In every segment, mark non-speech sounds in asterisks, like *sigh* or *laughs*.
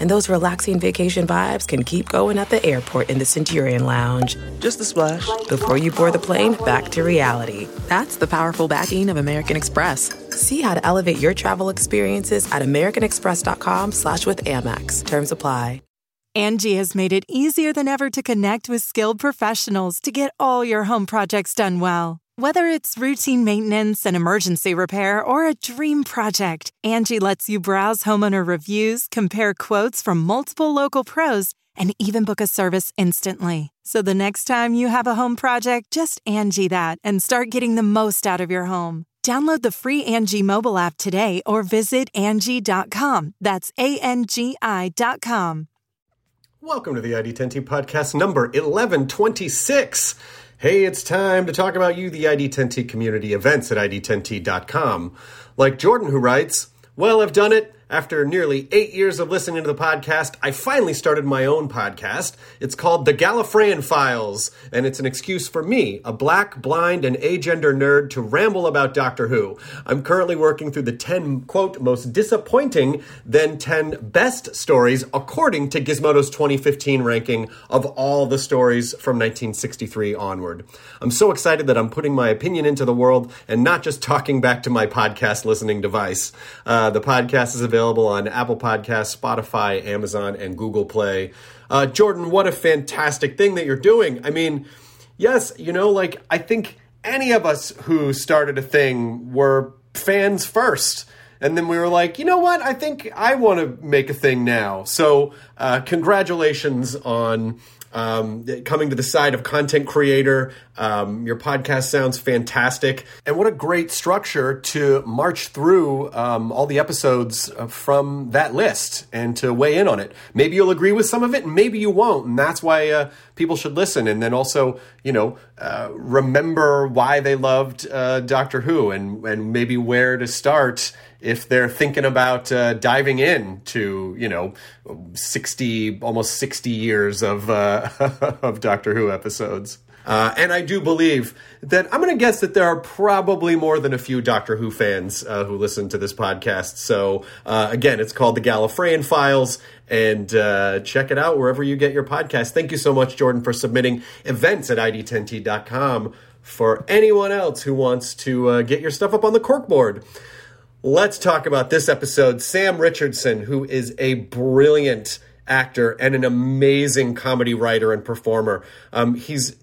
And those relaxing vacation vibes can keep going at the airport in the Centurion Lounge. Just a splash. Before you board the plane, back to reality. That's the powerful backing of American Express. See how to elevate your travel experiences at americanexpress.com slash with Amex. Terms apply. Angi has made it easier than ever to connect with skilled professionals to get all your home projects done well. Whether it's routine maintenance, and emergency repair, or a dream project, Angi lets you browse homeowner reviews, compare quotes from multiple local pros, and even book a service instantly. So the next time you have a home project, just Angi that and start getting the most out of your home. Download the free Angi mobile app today or visit Angi.com. That's A N G I.com. Welcome to the ID10T podcast number 1126. Hey, it's time to talk about you, the ID10T community events at ID10T.com. Like Jordan, who writes, Well, I've done it. After nearly eight years of listening to the podcast, I finally started my own podcast. It's called The Gallifreyan Files, and it's an excuse for me, a black, blind, and agender nerd, to ramble about Doctor Who. I'm currently working through the 10, quote, most disappointing, then 10 best stories, according to Gizmodo's 2015 ranking of all the stories from 1963 onward. I'm so excited that I'm putting my opinion into the world and not just talking back to my podcast listening device. Uh, the podcast is available available on Apple Podcasts, Spotify, Amazon, and Google Play. Uh, Jordan, what a fantastic thing that you're doing. I mean, yes, you know, like I think any of us who started a thing were fans first. And then we were like, you know what? I think I want to make a thing now. So, uh, congratulations on um, coming to the side of content creator. Um, your podcast sounds fantastic. And what a great structure to march through um, all the episodes uh, from that list and to weigh in on it. Maybe you'll agree with some of it, and maybe you won't. And that's why uh, people should listen. And then also, you know, uh, remember why they loved uh, Doctor Who and, and maybe where to start if they're thinking about uh, diving in to you know 60 almost 60 years of uh, *laughs* of Doctor Who episodes. Uh, and I do believe that I'm going to guess that there are probably more than a few Doctor Who fans uh, who listen to this podcast. So uh, again, it's called the Gallifreyan Files, and uh, check it out wherever you get your podcast. Thank you so much, Jordan, for submitting events at id10t.com for anyone else who wants to uh, get your stuff up on the corkboard. Let's talk about this episode. Sam Richardson, who is a brilliant actor and an amazing comedy writer and performer. Um, he's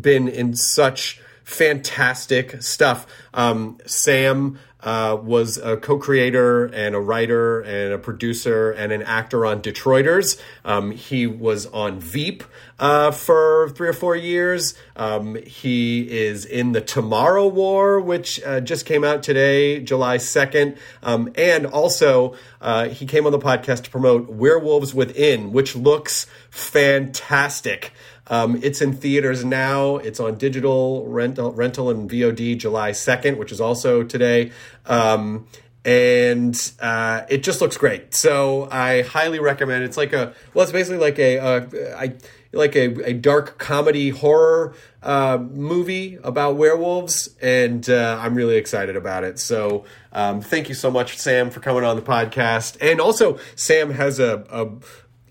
been in such fantastic stuff. Um, Sam uh, was a co-creator and a writer and a producer and an actor on Detroiters. Um, he was on Veep uh, for three or four years. Um, he is in the Tomorrow War, which uh, just came out today, July 2nd. Um, and also, uh, he came on the podcast to promote Werewolves Within, which looks fantastic. Um, it's in theaters now. It's on digital rental, rental and VOD July 2nd, which is also today. Um, and uh, it just looks great. So I highly recommend. It's like a well, it's basically like a uh, I like a, a dark comedy horror uh, movie about werewolves, and uh, I'm really excited about it. So um, thank you so much, Sam, for coming on the podcast. And also, Sam has a, a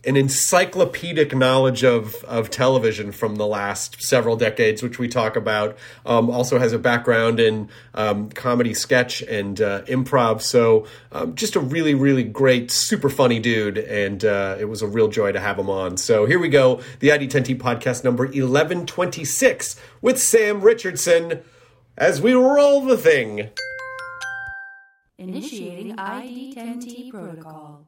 an encyclopedic knowledge of, of television from the last several decades, which we talk about. Um, also has a background in um, comedy, sketch, and uh, improv. So um, just a really, really great, super funny dude, and uh, it was a real joy to have him on. So here we go, the ID10T podcast number eleven twenty six with Sam Richardson as we roll the thing. Initiating ID10T protocol.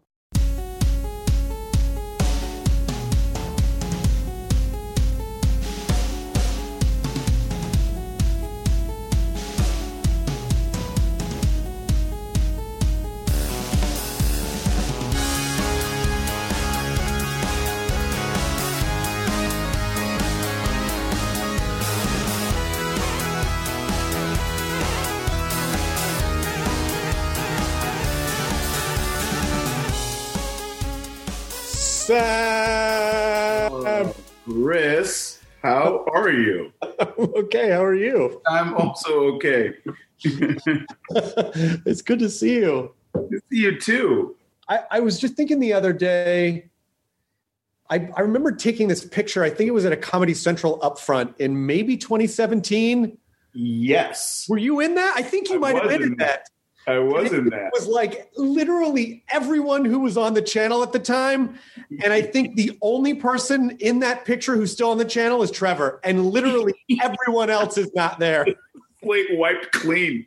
Sam. Chris, how are you? *laughs* okay, how are you? I'm also okay. *laughs* it's good to see you. Good to see you too. I, I was just thinking the other day. I, I remember taking this picture. I think it was at a Comedy Central upfront in maybe 2017. Yes, Were you in that? I think you I might have been in in that. I was in that. It was like literally everyone who was on the channel at the time. And I think the only person in that picture who's still on the channel is Trevor. And literally *laughs* everyone else is not there. Plate wiped clean.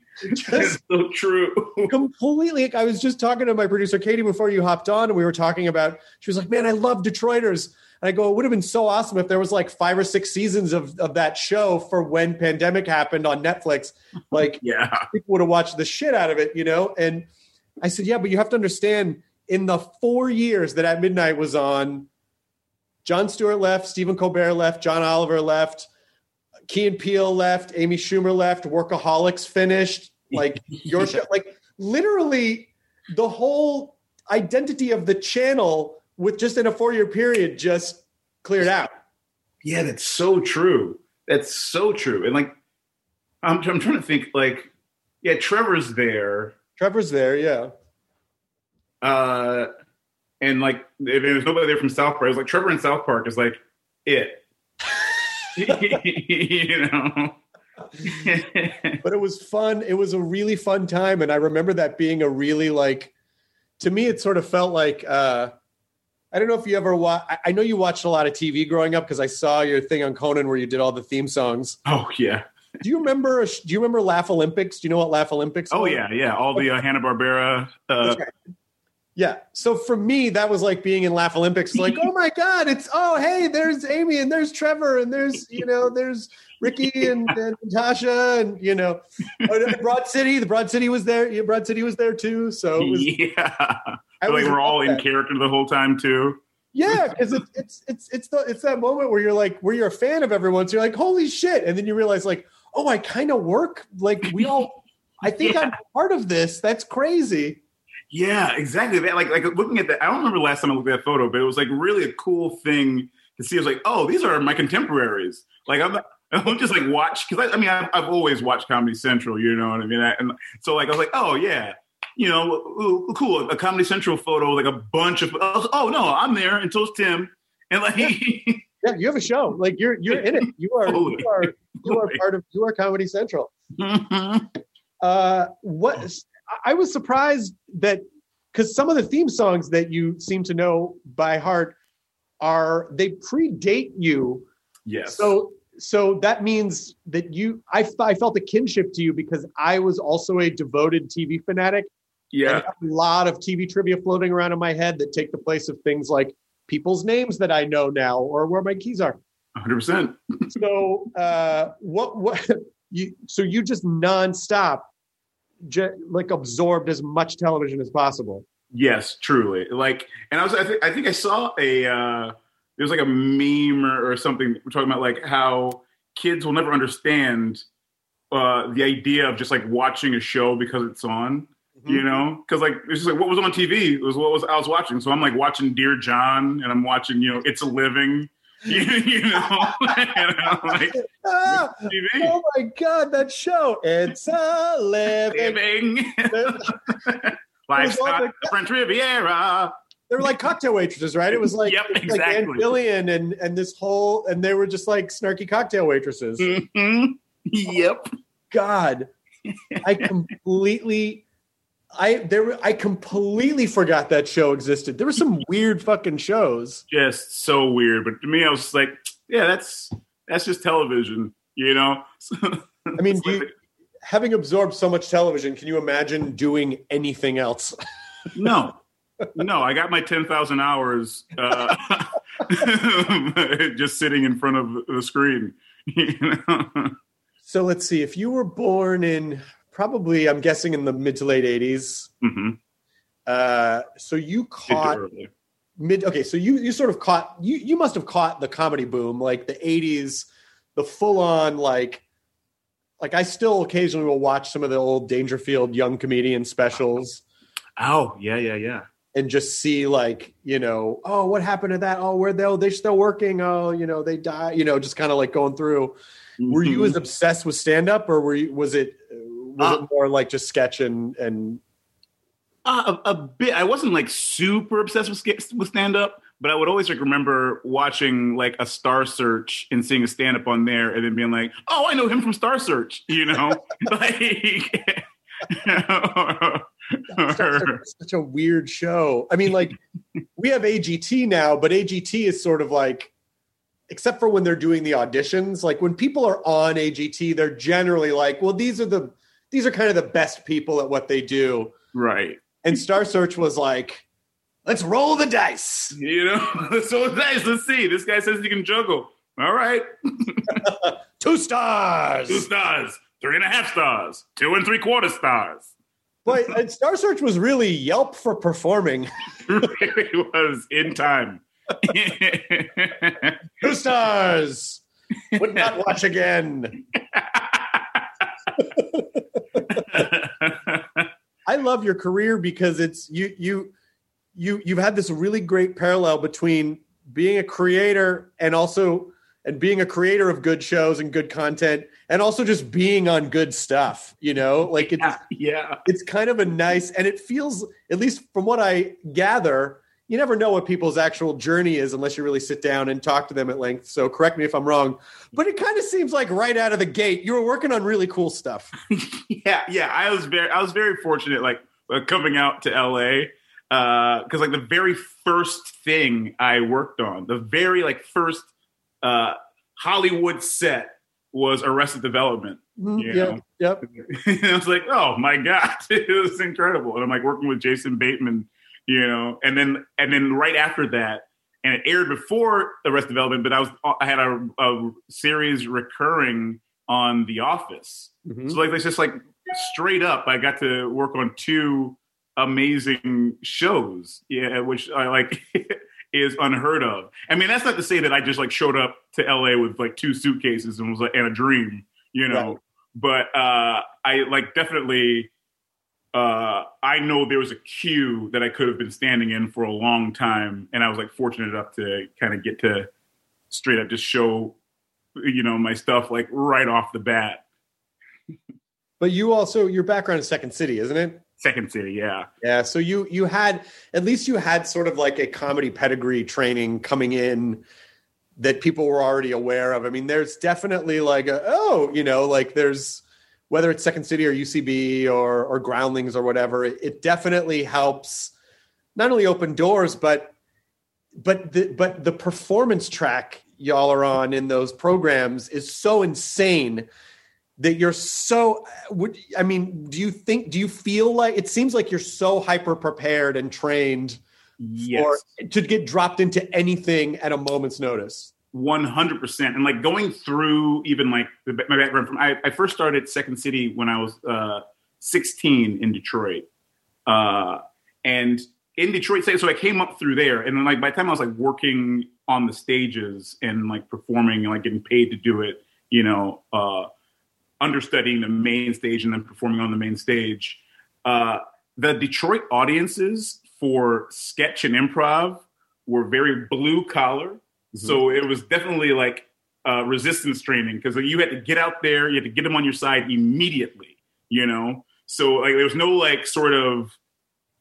That's so true. completely. I was just talking to my producer, Katie, before you hopped on, and we were talking about, she was like, Man, I love Detroiters. And I go, It would have been so awesome if there was like five or six seasons of, of that show for when pandemic happened on Netflix. Like, *laughs* Yeah. people would have watched the shit out of it, you know? And I said, yeah, but you have to understand in the four years that At Midnight was on, Jon Stewart left, Stephen Colbert left, John Oliver left, Key and Peele left, Amy Schumer left, Workaholics finished, like *laughs* your show, like literally the whole identity of the channel with just in a four year period just cleared out. Yeah, that's so true. That's so true. And like, I'm, I'm trying to think. Like, yeah, Trevor's there, Trevor's there, yeah. uh, and like, if there's nobody there from South Park, it's like Trevor in South Park is like it. *laughs* you know. but it was fun. It was a really fun time, and I remember that being a really like. To me, it sort of felt like uh, I don't know if you ever watch. I know you watched a lot of TV growing up because I saw your thing on Conan where you did all the theme songs. oh yeah. Do you remember? Do you remember Laugh Olympics? Do you know what Laugh Olympics? Oh was? yeah, yeah. All the uh, Hanna Barbera. Uh, right. Yeah. So for me, that was like being in Laugh Olympics. Like, oh my god, it's oh hey, there's Amy and there's Trevor and there's you know there's Ricky and, and Natasha and you know *laughs* oh, and Broad City. The Broad City was there. Yeah, Broad City was there too. So it was, yeah. I like we're all in that. character the whole time too. Yeah, because it's it's it's it's the it's that moment where you're like where you're a fan of everyone. So you're like, holy shit, and then you realize like, oh, I kind of work. Like we all. I think *laughs* I'm part of this. That's crazy. Yeah, exactly. Like like looking at that. I don't remember the last time I looked at that photo, but it was like really a cool thing to see. I was like, oh, these are my contemporaries. Like I'm. *laughs* I don't just like watch because I, I mean I've, I've always watched Comedy Central, you know what I mean. I, and so like I was like, oh yeah, you know, ooh, cool. A Comedy Central photo, like a bunch of. Oh no, I'm there, and so's Tim, and like *laughs* Yeah, you have a show. Like you're you're in it. You are you are you are part of you are Comedy Central. Uh, what I was surprised that because some of the theme songs that you seem to know by heart are they predate you. yes. So so that means that you I I felt a kinship to you because I was also a devoted TV fanatic. Yeah, a lot of TV trivia floating around in my head that take the place of things like people's names that I know now or where my keys are. hundred percent. so uh what what *laughs* you so you just nonstop ju- like absorbed as much television as possible Yes, truly. Like, and I was, I, th- I think I saw a, uh, there was like a meme or, or something we're talking about like how kids will never understand uh, the idea of just like watching a show because it's on, you know? Because like it's just like what was on TV was what was I was watching. So I'm like watching Dear John and I'm watching, you know, It's a Living, you, *laughs* you know, *laughs* and I'm like ah, oh my god that show it's a living Living. *laughs* Lifestyle, the French Riviera. they were like cocktail waitresses right it was like Yep, it was like Ann exactly. Jillian and and this whole and they were just like snarky cocktail waitresses hmm Yep. god i completely i there i completely forgot that show existed there were some *laughs* weird fucking shows Just so weird. But to me, I was like, yeah, that's that's just television, you know? I mean, *laughs* you, having absorbed so much television, can you imagine doing anything else? *laughs* no. No, I got my 10,000 hours uh, just sitting in front of the screen. You know? So let's see. If you were born in probably, I'm guessing in the mid to late 80s, hmm uh, so you caught mid. Okay, so you you sort of caught you you must have caught the comedy boom, like the 80s, the full on like. Like I still occasionally will watch some of the old Dangerfield young comedian specials. Oh, yeah, yeah, yeah. and just see like you know oh what happened to that oh where they they're still working oh you know they die you know just kind of like going through were you Mhm. as obsessed with stand up or were you was it was Uh, it more like just sketch and and Uh, a, a bit. I wasn't like super obsessed with with stand up, but I would always like remember watching like a Star Search and seeing a stand up on there, and then being like, "Oh, I know him from Star Search," you know, *laughs* like. *laughs* such a weird show. I mean, like we have AGT now, but AGT is sort of like, except for when they're doing the auditions, like when people are on AGT, they're generally like, well, these are the these are kind of the best people at what they do. right. And Star Search was like, let's roll the dice. You know, *laughs* so nice. Let's see. This guy says he can juggle. All right. *laughs* Two stars. Two stars, three and a half stars, two and three quarter stars. But *laughs* Star Search was really Yelp for performing. really was in time. Two stars. Would not watch again. *laughs* I love your career because it's you you you you've had this really great parallel between being a creator and also and being a creator of good shows and good content and also just being on good stuff, you know? Like it's *laughs* yeah, yeah. it's kind of a nice and it feels at least from what I gather, you never know what people's actual journey is unless you really sit down and talk to them at length. So correct me if I'm wrong, but it kind of seems like right out of the gate you were working on really cool stuff. *laughs* yeah, yeah. I was very, I was very fortunate, like uh, coming out to LA, because like the very first thing I worked on, the very like first uh, Hollywood set was Arrested Development. Yeah. Yep. Yep. and *laughs* I was like, oh my god, *laughs* it was incredible. And I'm like working with Jason Bateman, you know, and then and then right after that, and it aired before Arrested Development, but I was I had a, a series recurring on The Office. Mhm. So like it's just like straight up, I got to work on two amazing shows, yeah, which I like *laughs* is unheard of. I mean, that's not to say that I just like showed up to LA with like two suitcases and was like and a dream, you know. Right. But uh I like definitely uh I know there was a queue that I could have been standing in for a long time and I was like fortunate enough to kind of get to straight up just show you know my stuff like right off the bat. But you also your background is Second City, isn't it? Second City, yeah. Yeah, so you you had at least you had sort of like a comedy pedigree training coming in that people were already aware of. I mean, there's definitely like a, oh, you know, like there's whether it's Second City or UCB or or Groundlings or whatever, it, it definitely helps not only open doors, but but the but the performance track y'all are on in those programs is so insane that you're so would i mean do you think do you feel like it seems like you're so hyper prepared and trained Yes. for to get dropped into anything at a moment's notice One hundred percent, and like going through even like my background from I, I first started Second City when I was uh, sixteen in Detroit, uh, and in Detroit, so I came up through there, and then like by the time I was like working on the stages and like performing and like getting paid to do it, you know, uh, understudying the main stage and then performing on the main stage, uh, the Detroit audiences for sketch and improv were very blue collar. So it was definitely like uh, resistance training because you had to get out there, you had to get them on your side immediately, you know? So like there was no like sort of,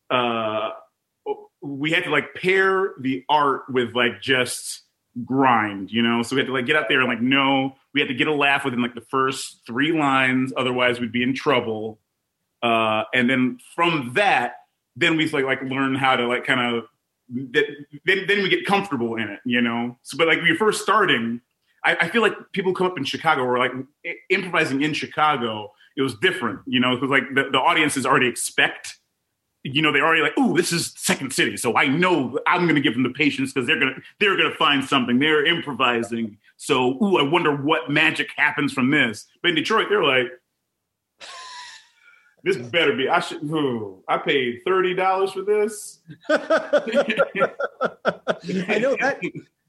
uh, we had to like pair the art with like just grind, you know? So we had to like get out there and like, no, we had to get a laugh within like the first three lines. Otherwise we'd be in trouble. Uh, and then from that, then we like like learn how to like kind of then then we get comfortable in it, you know. So, but like when you're first starting, I, I feel like people come up in Chicago or like improvising in Chicago. It was different, you know, because like the, the audiences already expect, you know, they're already like, oh, this is Second City, so I know I'm going to give them the patience because they're gonna they're gonna find something. They're improvising, so ooh, I wonder what magic happens from this. But in Detroit, they're like. This better be. I should. Ooh, I paid thirty dollars for this. *laughs* I know that,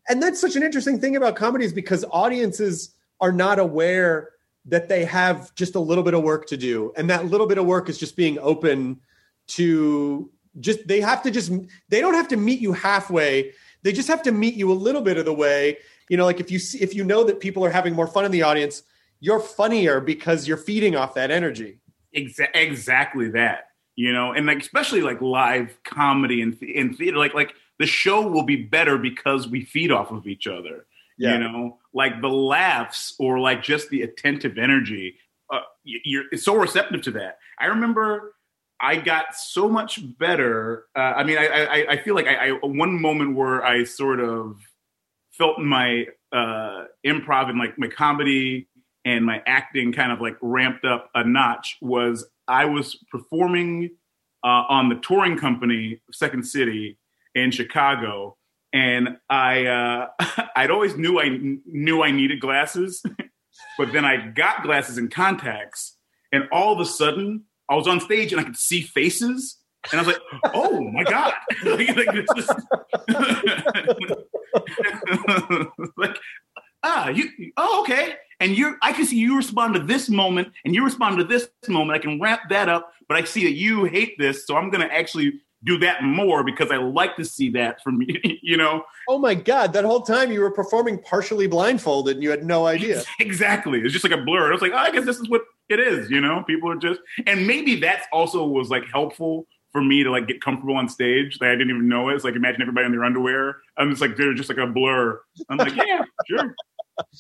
and that's such an interesting thing about comedy is because audiences are not aware that they have just a little bit of work to do, and that little bit of work is just being open to just they have to just they don't have to meet you halfway. They just have to meet you a little bit of the way. You know, like if you if you know that people are having more fun in the audience, you're funnier because you're feeding off that energy. Exa- exactly that. You know, and like especially like live comedy and in theater, like like the show will be better because we feed off of each other. Yeah. You know, like the laughs or like just the attentive energy. Uh, you're it's so receptive to that. I remember I got so much better. Uh, I mean, I, I, I feel like I, I one moment where I sort of felt my uh, improv and like my comedy and my acting kind of like ramped up a notch was I was performing uh, on the touring company Second City in Chicago, and I uh, *laughs* I'd always knew I knew I needed glasses, *laughs* but then I got glasses and contacts, and all of a sudden I was on stage and I could see faces. And I was like, *laughs* "Oh my god!" like, like, just like, ah, you, oh, okay. And you, I can see you respond to this moment, and you respond to this moment. I can wrap that up, but I see that you hate this, so I'm going to actually do that more because I like to see that from you. *laughs* You know, Oh my god! That whole time you were performing partially blindfolded and you had no idea. exactly. It's just like a blur. I was like, oh, I guess this is what it is. You know, people are just, and maybe that's also was like helpful for me to like get comfortable on stage. That I didn't even know it. It's like imagine everybody in their underwear. I'm just like they're just like a blur. I'm like, yeah, sure.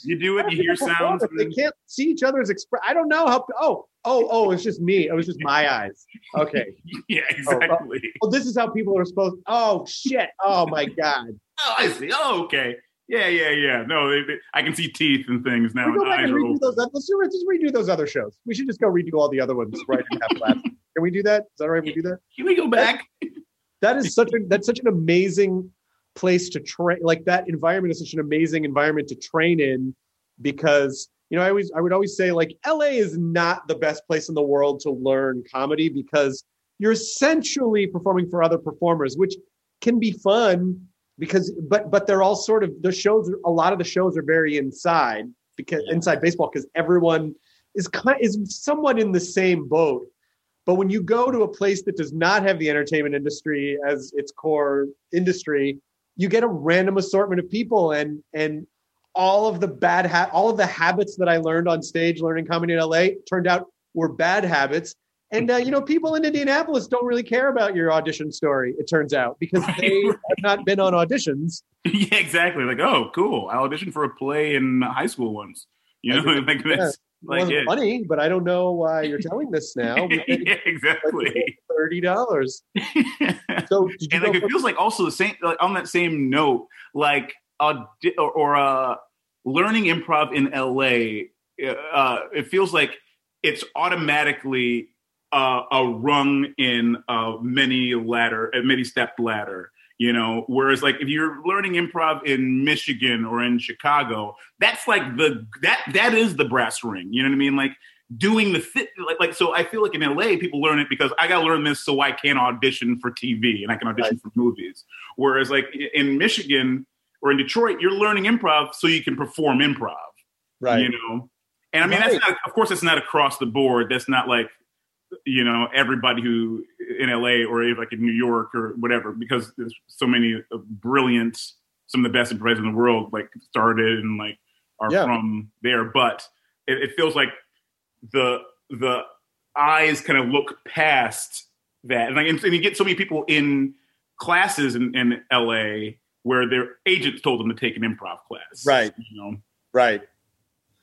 You do it. You hear sounds. If they can't see each other's express. I don't know how. Oh, oh, oh! It's just me. It was just my eyes. Okay. *laughs* Yeah, oh, oh, exactly. Well, this is how people are supposed. Oh shit! Oh my god! Oh, I see. Oh, okay. Yeah, yeah, yeah. No, they, they, I can see teeth and things now. we go back and redo those. Let's, just redo those other shows. We should just go redo all the other ones right and have. *laughs* Can we do that? Is that all right? We do that. Can we go back? That is such a that's such an amazing place to train. Like that environment is such an amazing environment to train in because you know I always I would always say like LA is not the best place in the world to learn comedy because you're essentially performing for other performers, which can be fun because but but they're all sort of the shows a lot of the shows are very inside because inside baseball because everyone is kind is somewhat in the same boat but when you go to a place that does not have the entertainment industry as its core industry you get a random assortment of people and and all of the bad ha- all of the habits that i learned on stage learning comedy in la turned out were bad habits and uh, you know people in indianapolis don't really care about your audition story it turns out because they *laughs* have not been on auditions yeah, exactly. Like, oh, cool. I auditioned for a play in high school once. You know, *laughs* like Yeah. this. it Like, wasn't yeah, funny but i don't know why you're telling this *laughs* now yeah, exactly. Thirty dollars *laughs* so and like, it for- feels like also the same. Like on that same note, like or, or uh, learning improv in LA. Uh, it feels like it's automatically uh, a rung in a many ladder, a many stepped ladder. You know, whereas like if you're learning improv in Michigan or in Chicago, that's like the that that is the brass ring. You know what I mean? Like doing the fit like like so I feel like in LA people learn it because I gotta learn this so I can audition for TV and I can audition for movies. Whereas like in Michigan or in Detroit, you're learning improv so you can perform improv. right You know? And I mean Right. that's not of course it's not across the board. That's not like you know everybody who in LA or like in New York or whatever because there's so many uh, brilliant some of the best improvisers in the world like started and like are Yeah. from there but it, it feels like the the eyes kind of look past that and like and, and you get so many people in classes in, in LA where their agents told them to take an improv class Right. you know right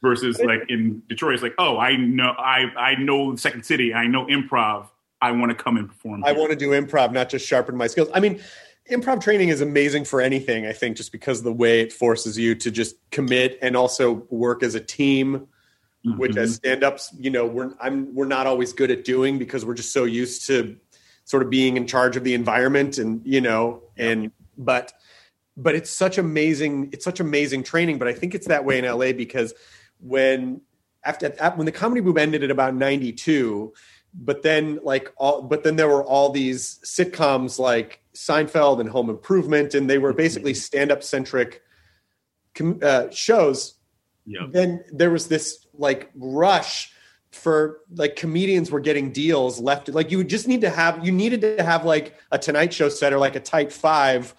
versus like in Detroit, it's like, oh, I know, I I know Second City, I know improv. I want to come and perform. I want to do improv, not just sharpen my skills. I mean, improv training is amazing for anything, I think, just because of the way it forces you to just commit and also work as a team, which Mhm. as stand-ups, you know, we're I'm we're not always good at doing because we're just so used to sort of being in charge of the environment and, you know, and but but it's such amazing, it's such amazing training. But I think it's that way in LA because when after when the comedy boom ended at about 92 but then like all but then there were all these sitcoms like Seinfeld and Home Improvement and they were basically stand-up centric uh, shows Yep. then there was this like rush for like comedians were getting deals left like you would just need to have you needed to have like a tonight show set or like a Type five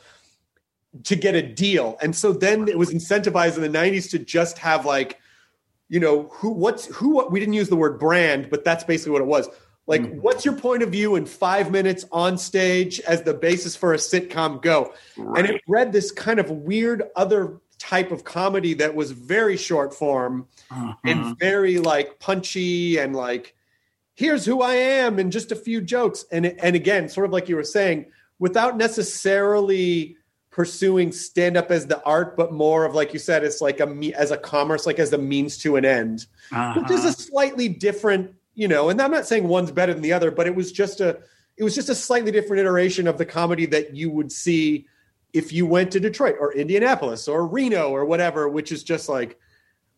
to get a deal and so then it was incentivized in the 90s to just have like you know who what's who we didn't use the word brand but that's basically what it was like Mhm. what's your point of view in five minutes on stage as the basis for a sitcom go and it read this kind of weird other type of comedy that was very short form Uh-huh. and very like punchy and like here's who I am and just a few jokes and and again sort of like you were saying without necessarily pursuing stand up as the art but more of like you said it's like a me as a commerce like as a means to an end which is Uh-huh. a slightly different you know and I'm not saying one's better than the other but it was just a it was just a slightly different iteration of the comedy that you would see if you went to Detroit or Indianapolis or Reno or whatever which is just like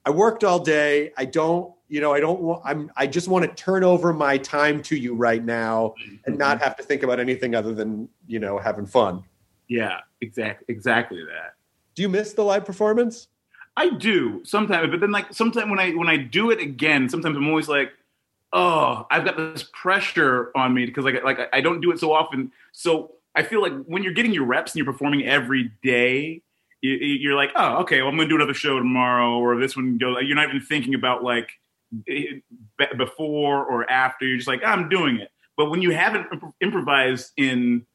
I worked all day. I don't, you know, I don't want, I'm, I just want to turn over my time to you right now and not mm-hmm. have to think about anything other than, you know, having fun. yeah, exactly, exactly that. Do you miss the live performance? I do sometimes, but then like sometimes when I when I do it again, sometimes I'm always like, oh, I've got this pressure on me because like like I don't do it so often. So I feel like when you're getting your reps and you're performing every day, you, you're like, oh, okay, well I'm gonna do another show tomorrow, or this one goes. You're not even thinking about like before or after. You're just like, I'm doing it. But when you haven't imp- improvised in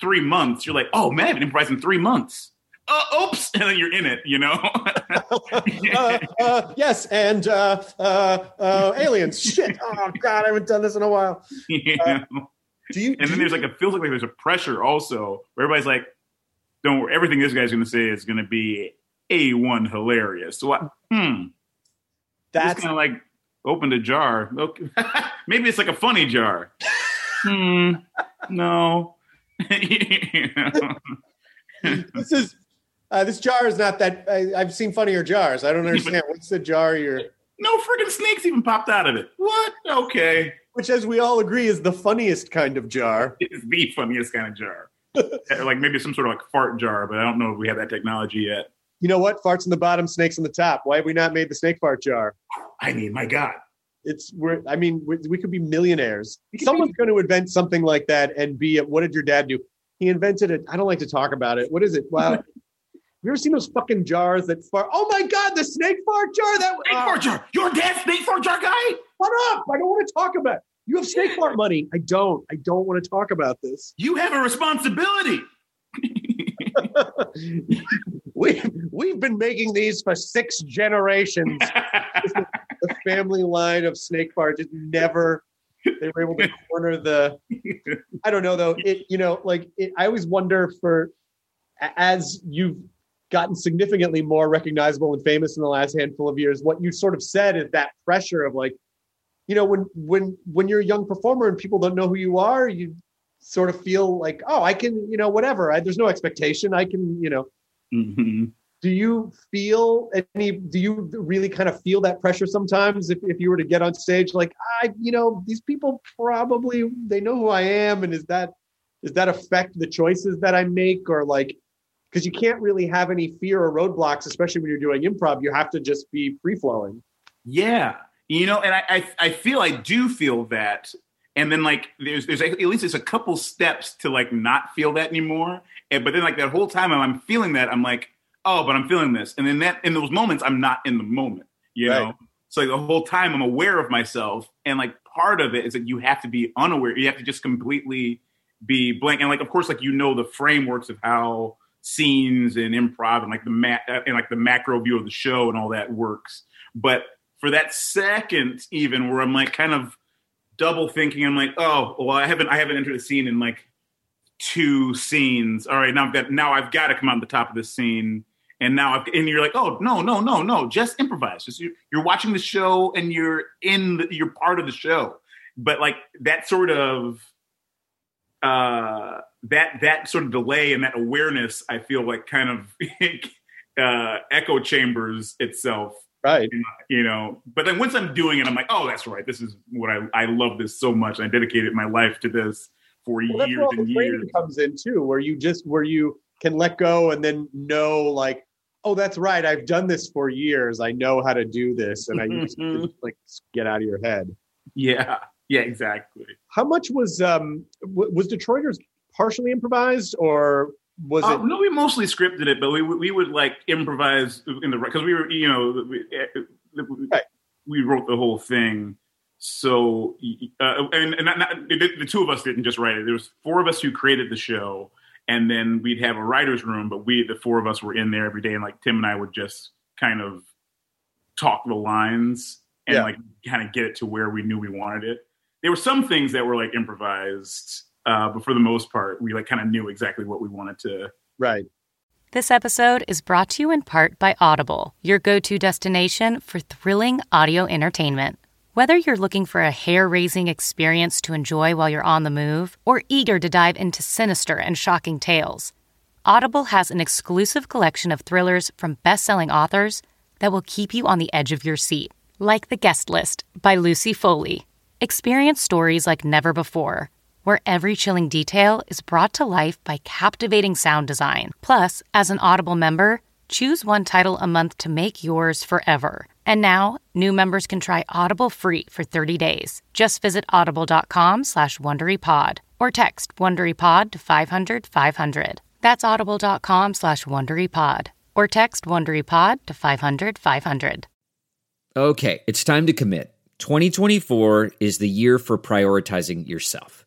three months, you're like, oh man, I haven't improvised in three months. Oh, oops, *laughs* and then you're in it, you know. *laughs* uh, uh, yes. And uh, uh, uh, aliens. Shit. Oh, God, I haven't done this in a while. *laughs* yeah. Do you, and do then there's like a feels like there's a pressure also where everybody's like, "Don't worry, everything this guy's going to say is going to be a one hilarious." So, I, hmm, that's kind of like opened a jar. Okay. *laughs* Maybe it's like a funny jar. hmm, no. *laughs* This is, uh, this jar is not that, I, I've seen funnier jars. I don't *laughs* understand. What's the jar you're, no freaking snakes even popped out of it. What? Okay, which as we all agree is the funniest kind of jar. *laughs* it's the funniest kind of jar. like maybe some sort of like fart jar, but I don't know if we have that technology yet. You know what? Farts in the bottom, snakes in the top. Why have we not made the snake fart jar? I mean, my God. It's we're. I mean, we, we could be millionaires. Could Someone's going to invent something like that and be. A, what did your dad do? He invented it. I don't like to talk about it. What is it? Wow. *laughs* Have you ever seen those fucking jars that fart? Oh my god, the snake fart jar. That Snake uh, fart jar. Your dad snake fart jar guy? Shut up! I don't want to talk about. It. You have snake *laughs* fart money. I don't. I don't want to talk about this. You have a responsibility. *laughs* we we've been making these for six generations. *laughs* the family line of snake fart just never they were able to corner the i don't know though it you know like it, i always wonder for as you've gotten significantly more recognizable and famous in the last handful of years what you sort of said is that pressure of like you know when when when you're a young performer and people don't know who you are you sort of feel like oh i can you know whatever. I, there's no expectation. I can you know. Mhm. do you feel any do you really kind of feel that pressure sometimes if, if you were to get on stage? Like i you know these people probably they know who i am. And is that does that affect the choices that i make? Or like because you can't really have any fear or roadblocks especially when you're doing improv. You have to just be free flowing Yeah, you know, and I, I I feel I do feel that, and then like there's there's at least there's a couple steps to like not feel that anymore. And but then like that whole time I'm feeling that I'm like, oh, but I'm feeling this, and then that in those moments I'm not in the moment, you Right. know. So like, the whole time I'm aware of myself, and like part of it is that you have to be unaware. You have to just completely be blank, and like of course like you know the frameworks of how scenes and improv and like the ma- uh, and like the macro view of the show and all that works, but for that second even where I'm like kind of double thinking, I'm like, oh, well, I haven't I haven't entered a scene in like two scenes. All right, now I've got now I've got to come out the top of this scene. And now, I've, and you're like, oh no, no, no, no, just improvise. Just you, you're watching the show and you're in, the, you're part of the show. But like that sort of, uh, that that sort of delay and that awareness, I feel like kind of *laughs* uh, echo chambers itself right you know but then once i'm doing it i'm like oh that's right this is what i i love this so much i dedicated my life to this for well, that's years where all and the years comes in too where you just where you can let go and then know like oh, that's right. I've done this for years. I know how to do this, and I *laughs* used to just, like get out of your head. Yeah, yeah, exactly. How much was um w- was Detroiters partially improvised, or was Uh, it? no, we mostly scripted it, but we would- we would like improvise in the right because we were you know we, eh, Right. we wrote the whole thing. So uh, and, and not, not, the, the two of us didn't just write it. There was four of us who created the show, and then we'd have a writers' room. But we the four of us were in there every day, and like Tim and I would just kind of talk the lines and Yeah. like kind of get it to where we knew we wanted it. There were some things that were like improvised, uh, but for the most part, we like kind of knew exactly what we wanted to Right. This episode is brought to you in part by Audible, your go to destination for thrilling audio entertainment. Whether you're looking for a hair raising experience to enjoy while you're on the move or eager to dive into sinister and shocking tales, Audible has an exclusive collection of thrillers from best selling authors that will keep you on the edge of your seat, like The Guest List by Lucy Foley. Experience stories like never before where every chilling detail is brought to life by captivating sound design. Plus, as an Audible member, choose one title a month to make yours forever. And now, new members can try Audible free for 30 days. Just visit audible.com slash WonderyPod or text WonderyPod to 500 500. That's audible.com slash WonderyPod or text WonderyPod to 500 500. Okay, it's time to commit. 2024 is the year for prioritizing yourself.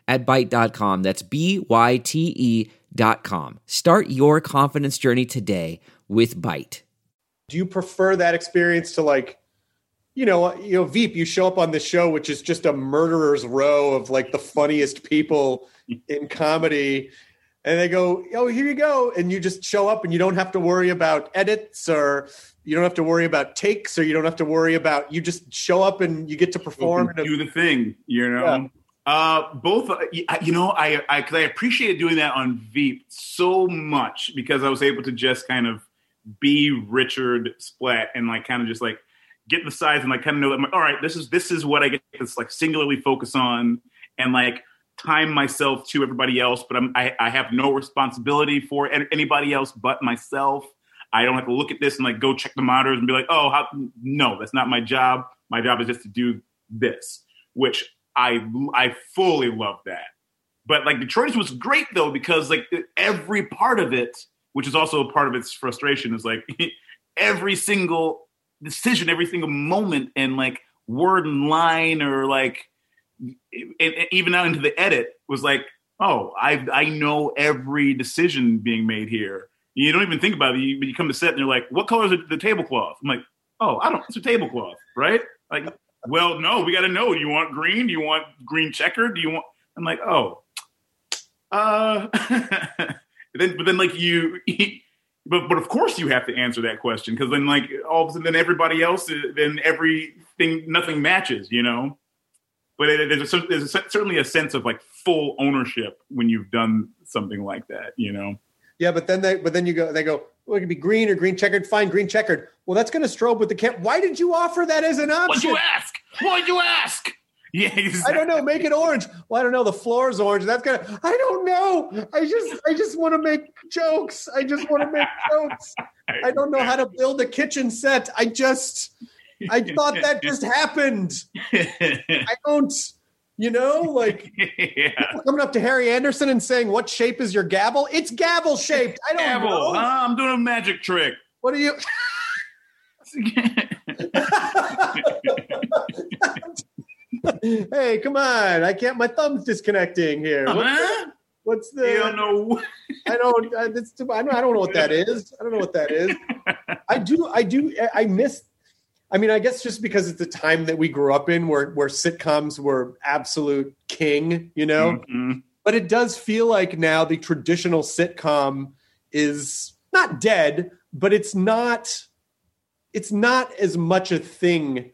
at Byte.com. That's B-Y-T-E dot com. Start your confidence journey today with Byte. Do you prefer that experience to like, you know, you know, Veep? You show up on this show, which is just a murderer's row of like the funniest people in comedy, and they go, "Oh, here you go," and you just show up, and you don't have to worry about edits or you don't have to worry about takes or you don't have to worry about. You just show up and you get to perform. in a- do the thing, you know. Yeah. Uh, both, uh, you know, I I, cause I appreciated doing that on Veep so much because I was able to just kind of be Richard Splett and like kind of just like get the sides and like kind of know that like, all right, this is this is what I get to like singularly focus on and like time myself to everybody else, but I'm I, I have no responsibility for anybody else but myself. I don't have to look at this and like go check the monitors and be like, oh, how, no, that's not my job. My job is just to do this, which I I fully love that. But like Detroit was great though because like every part of it, which is also a part of its frustration, is like *laughs* every single decision, every single moment, and like word and line, or like even out into the edit was like, oh, I I know every decision being made here. You don't even think about it. You, you come to set and you're like, what color is the tablecloth? I'm like, oh, I don't. It's a tablecloth, right? Like, well, no, we got to know. Do you want green? Do you want green checkered? Do you want? I'm like, oh, uh. *laughs* then, but then, like you, *laughs* but but of course you have to answer that question because then, like all of a sudden, then everybody else, uh, then everything, nothing matches, you know. But it, there's, a, there's a, certainly a sense of like full ownership when you've done something like that, you know. Yeah, but then they but then you go they go, well, it could be green or green checkered. Fine, green checkered. Well, that's going to strobe with the camp. Why did you offer that as an option? What'd you ask? Why'd you ask? *laughs* Yeah, I don't know. Make it orange. Well, I don't know. The floor is orange. That's gonna. I don't know. I just I just want to make jokes. I just want to make jokes. I don't know how to build a kitchen set. I just I thought that just happened. *laughs* I don't. You know, *laughs* like yeah. coming up to Harry Anderson and saying, "What shape is your gavel?" It's gavel shaped. I don't Gavel, know. huh? I'm doing a magic trick. What are you? *laughs* hey, come on! I can't. My thumb's disconnecting here. What's the? What's the You don't know. I don't. I, too, I don't know what that is. I don't know what that is. *laughs* I do. I do. I miss. I mean, I guess just because it's the time that we grew up in, where where sitcoms were absolute king, you know. Mhm. But it does feel like now the traditional sitcom is not dead, but it's not. it's not as much a thing,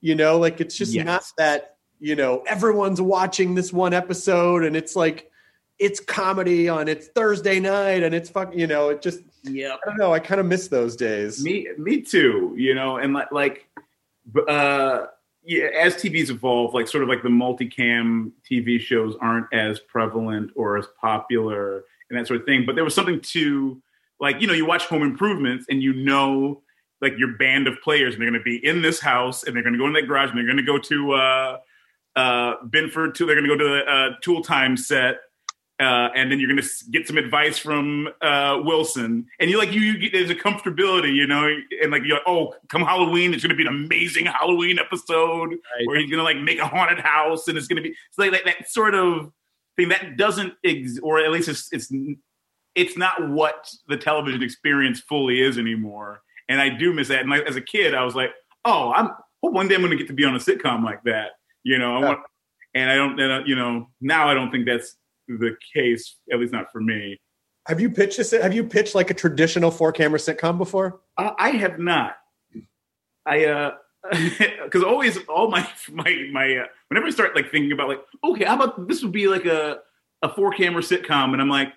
you know, like it's just Yes. not that, you know, everyone's watching this one episode and it's like it's comedy on it's Thursday night and it's fuck, you know, it just Yeah. I don't know, I kind of miss those days. Me, me too. You know, and like, like, uh, yeah, as TV's evolve, like sort of like the multicam TV shows aren't as prevalent or as popular and that sort of thing. But there was something to, like, you know, you watch Home Improvements and you know, like your band of players, and they're going to be in this house and they're going to go in that garage and they're going to go to uh, uh, Binford to they're going to go to the uh, Tool Time set uh, and then you're going to get some advice from uh, Wilson, and you like you, you get, there's a comfortability, you know, and like you're like, oh, come Halloween, it's going to be an amazing Halloween episode, Right. where he's going to like make a haunted house, and it's going to be it's like, like that sort of thing that doesn't, ex- or at least it's it's it's not what the television experience fully is anymore, and I do miss that. And like as a kid, I was like, oh, I'm hope one day I'm going to get to be on a sitcom like that, you know, I want, and I don't, and, uh, you know, now I don't think that's the case, at least not for me. Have you pitched this have you pitched like a traditional four camera sitcom before? Uh, I have not. I uh *laughs* because always all my my my uh, whenever I start like thinking about like okay how about this would be like a a four camera sitcom and I'm like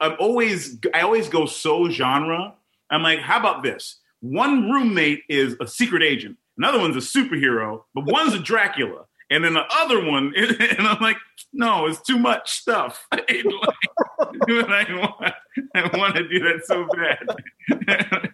I'm always I always go so genre I'm like how about this one roommate is a secret agent another one's a superhero but one's a Dracula and then the other one *laughs* and I'm like no it's too much stuff *laughs* I, *laughs* I want I want to do that so bad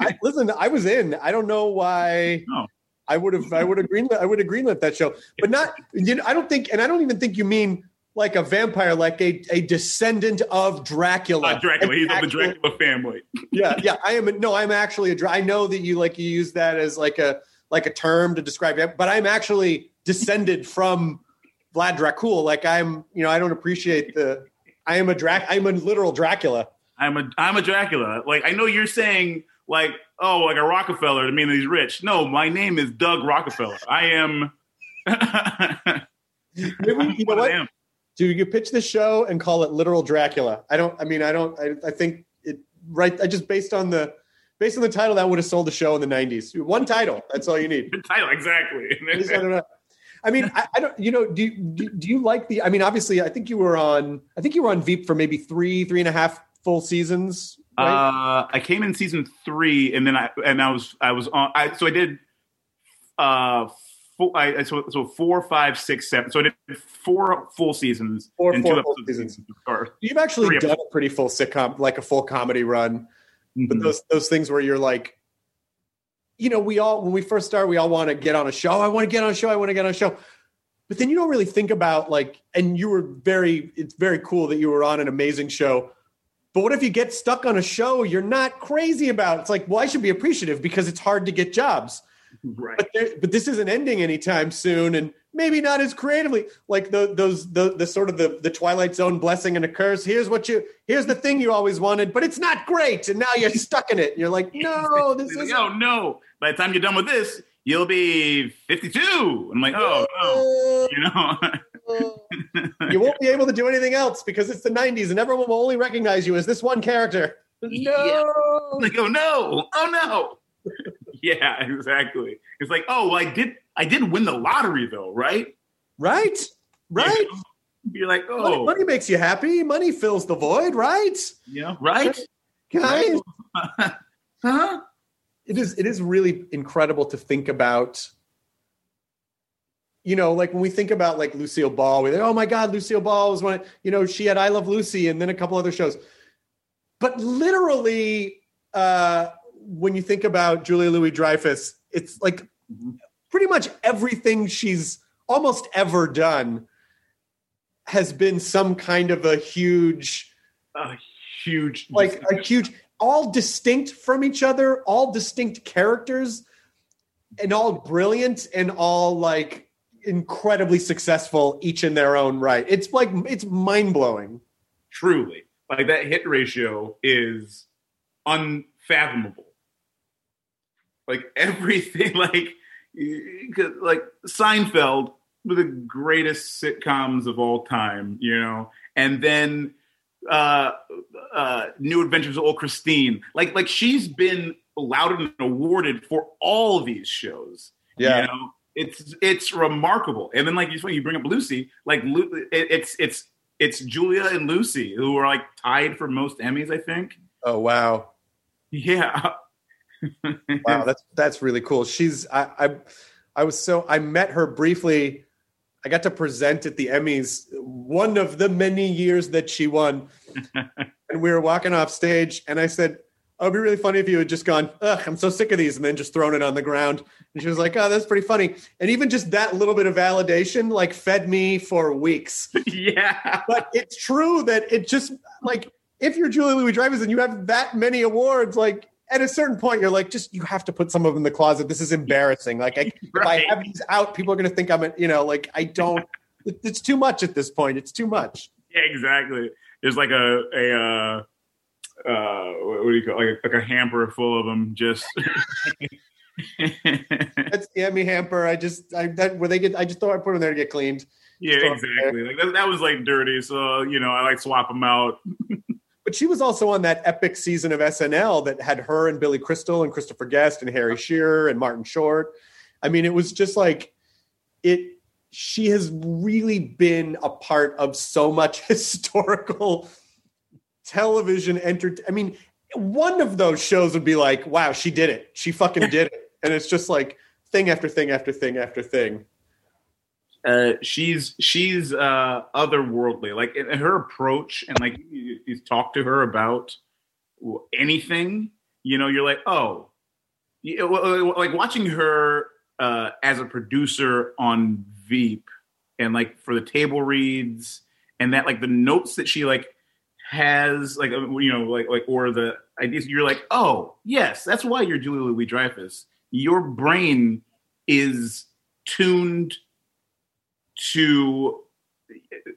I, listen, I was in. I don't know why. No. I would have. I would have greenlit. I would have greenlit that show, but not. You know, I don't think, and I don't even think you mean like a vampire, like a, a descendant of Dracula. Uh, Dracula. He's of the Dracula family. yeah, yeah. I am. No, I'm actually a. I know that you like you use that as like a like a term to describe it, but I'm actually descended from Vlad Dracul. Like I'm. You know, I don't appreciate the. I am a Drac. I'm a literal Dracula. I'm a I'm a Dracula. Like I know you're saying like oh like a Rockefeller to mean that he's rich. No, my name is Doug Rockefeller. I am. *laughs* Maybe, you know *laughs* What am. Do you pitch the show and call it literal Dracula? I don't. I mean, I don't. I, I think it. Right. I just based on the based on the title that would have sold the show in the '90s. One title. That's all you need. The title exactly. *laughs* I I don't know. I mean, I, I don't. You know, do, you- do do you like the? I mean, obviously, I think you were on. I think you were on Veep for maybe three, three and a half full seasons. Right? Uh, I came in season three, and then I and I was I was on. I so I did. Uh, four, I, so so four, five, six, seven. So I did four full seasons Four and full two full episodes. seasons. You've actually done a pretty full sitcom, like a full comedy run. But Mhm. those those things where you're like, you know, we all when we first start, we all want to get on a show. I want to get on a show. I want to get on a show. But then you don't really think about like, and you were very. It's very cool that you were on an amazing show. But what if you get stuck on a show you're not crazy about? It's like, well, I should be appreciative because it's hard to get jobs. right. But there, but this isn't ending anytime soon, and maybe not as creatively. Like the, those the the sort of the the Twilight Zone blessing and a curse. Here's what you here's the thing you always wanted, but it's not great, and now you're stuck in it. And you're like, *laughs* no, this is oh no! By the time you're done with this, you'll be 52. I'm like, oh no, *laughs* you know. *laughs* you won't be able to do anything else because it's the 90s and everyone will only recognize you as this one character. No. like, oh no, oh no. *laughs* yeah, exactly. It's like, oh, well, I did, I did win the lottery though, right? Right? Right? Know? You're like, oh, money makes you happy. Money fills the void, right? yeah, right? Guys, *laughs* huh? it is it is really incredible to think about you know like when we think about like lucille ball we think oh my god lucille ball was one you know she had i love lucy and then a couple other shows but literally uh when you think about julia louis dreyfus it's like Mhm. pretty much everything she's almost ever done has been some kind of a huge A huge, like a huge all distinct from each other all distinct characters and all brilliant and all like incredibly successful each in their own right. It's like it's mind-blowing. Truly. Like that hit ratio is unfathomable like *laughs* everything like like seinfeld one of the greatest sitcoms of all time you know and then uh uh new adventures of old christine like like she's been lauded and awarded for all these shows. Yeah. You know, it's it's remarkable. And then like you you bring up Lucy, like Lu- it's it's it's Julia and Lucy who are like tied for most Emmys, I think. Oh wow. *laughs* Yeah. Wow, *laughs* that's that's really cool. She's I, I I was so I met her briefly. I got to present at the Emmys one of the many years that she won. *laughs* and we were walking off stage and I said, Oh, it'd be really funny if you had just gone, Ugh, I'm so sick of these, and then just thrown it on the ground. And she was like, Oh, that's pretty funny. And even just that little bit of validation like fed me for weeks. *laughs* yeah. But it's true that it just like if you're Julia Louis Dreyfus and you have that many awards, like at a certain point, you're like, just you have to put some of them in the closet. This is embarrassing. Like, I, *laughs* if I have these out, people are going to think I'm, a, you know, like I don't. *laughs* it- It's too much at this point. It's too much. Yeah, exactly. There's like a a uh, uh, what do you call it? like a, like a hamper full of them. Just *laughs* That's the Emmy hamper. I just, I that where they get, I just thought I put them there to get cleaned. yeah, exactly. Like that, that was like dirty. So you know, I like swap them out. But she was also on that epic season of SNL that had her and Billy Crystal and Christopher Guest and Harry Shearer and Martin Short. I mean, it was just like it. She has really been a part of so much *laughs* historical television. Enter. I mean, one of those shows would be like, "Wow, she did it! She fucking did it!" And it's just like thing after thing after thing after thing. Uh, she's she's uh, otherworldly. Like her approach, and like you, you talk to her about anything, you know, you're like, oh, like watching her uh, as a producer on Veep, and like for the table reads, and that like the notes that she like has, like uh, you know, like like or the ideas. You're like, oh, yes, that's why you're Julia Louis Dreyfus. Your brain is tuned to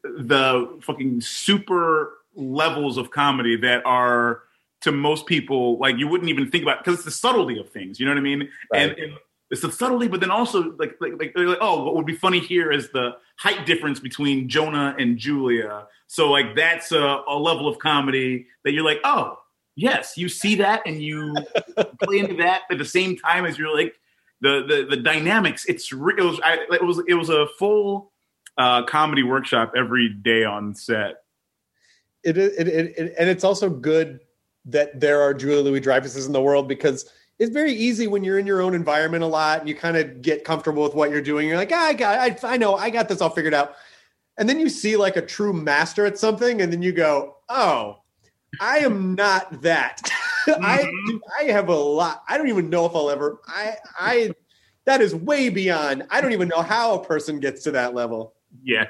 the fucking super levels of comedy that are to most people like you wouldn't even think about because it's the subtlety of things you know what i mean? And, and it's the subtlety but then also like like, like like oh what would be funny here is the height difference between jonah and julia. So like that's a, a level of comedy that you're like oh yes you see that and you *laughs* play into that at the same time as you're like the the, the dynamics it's re- it was I, it was it was a full uh, comedy workshop every day on set it, it, it, it and it's also good that there are Julia Louis Dreyfuses in the world because it's very easy when you're in your own environment a lot and you kind of get comfortable with what you're doing. You're like, ah, I got, I, I know, I got this all figured out. And then you see like a true master at something, and then you go, oh, I am not that. *laughs* I, I have a lot. I don't even know if I'll ever. I, I, that is way beyond. I don't even know how a person gets to that level. yes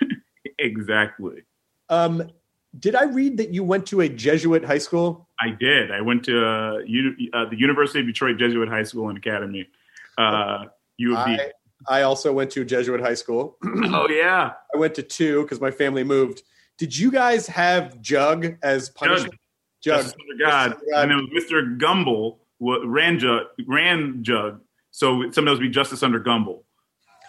*laughs* exactly Um, did I read that you went to a Jesuit high school? I did. I went to uh, U- uh, the University of Detroit Jesuit High School and Academy. Uh, U of D. I, I also went to Jesuit high school. *clears throat* oh yeah, I went to two because my family moved. Did you guys have Jug as punishment? Jug. Justice under God. Justice under And then Mr. Gumble ran Jug, ran Jug. So sometimes would be Justice under Gumble. *laughs* *laughs*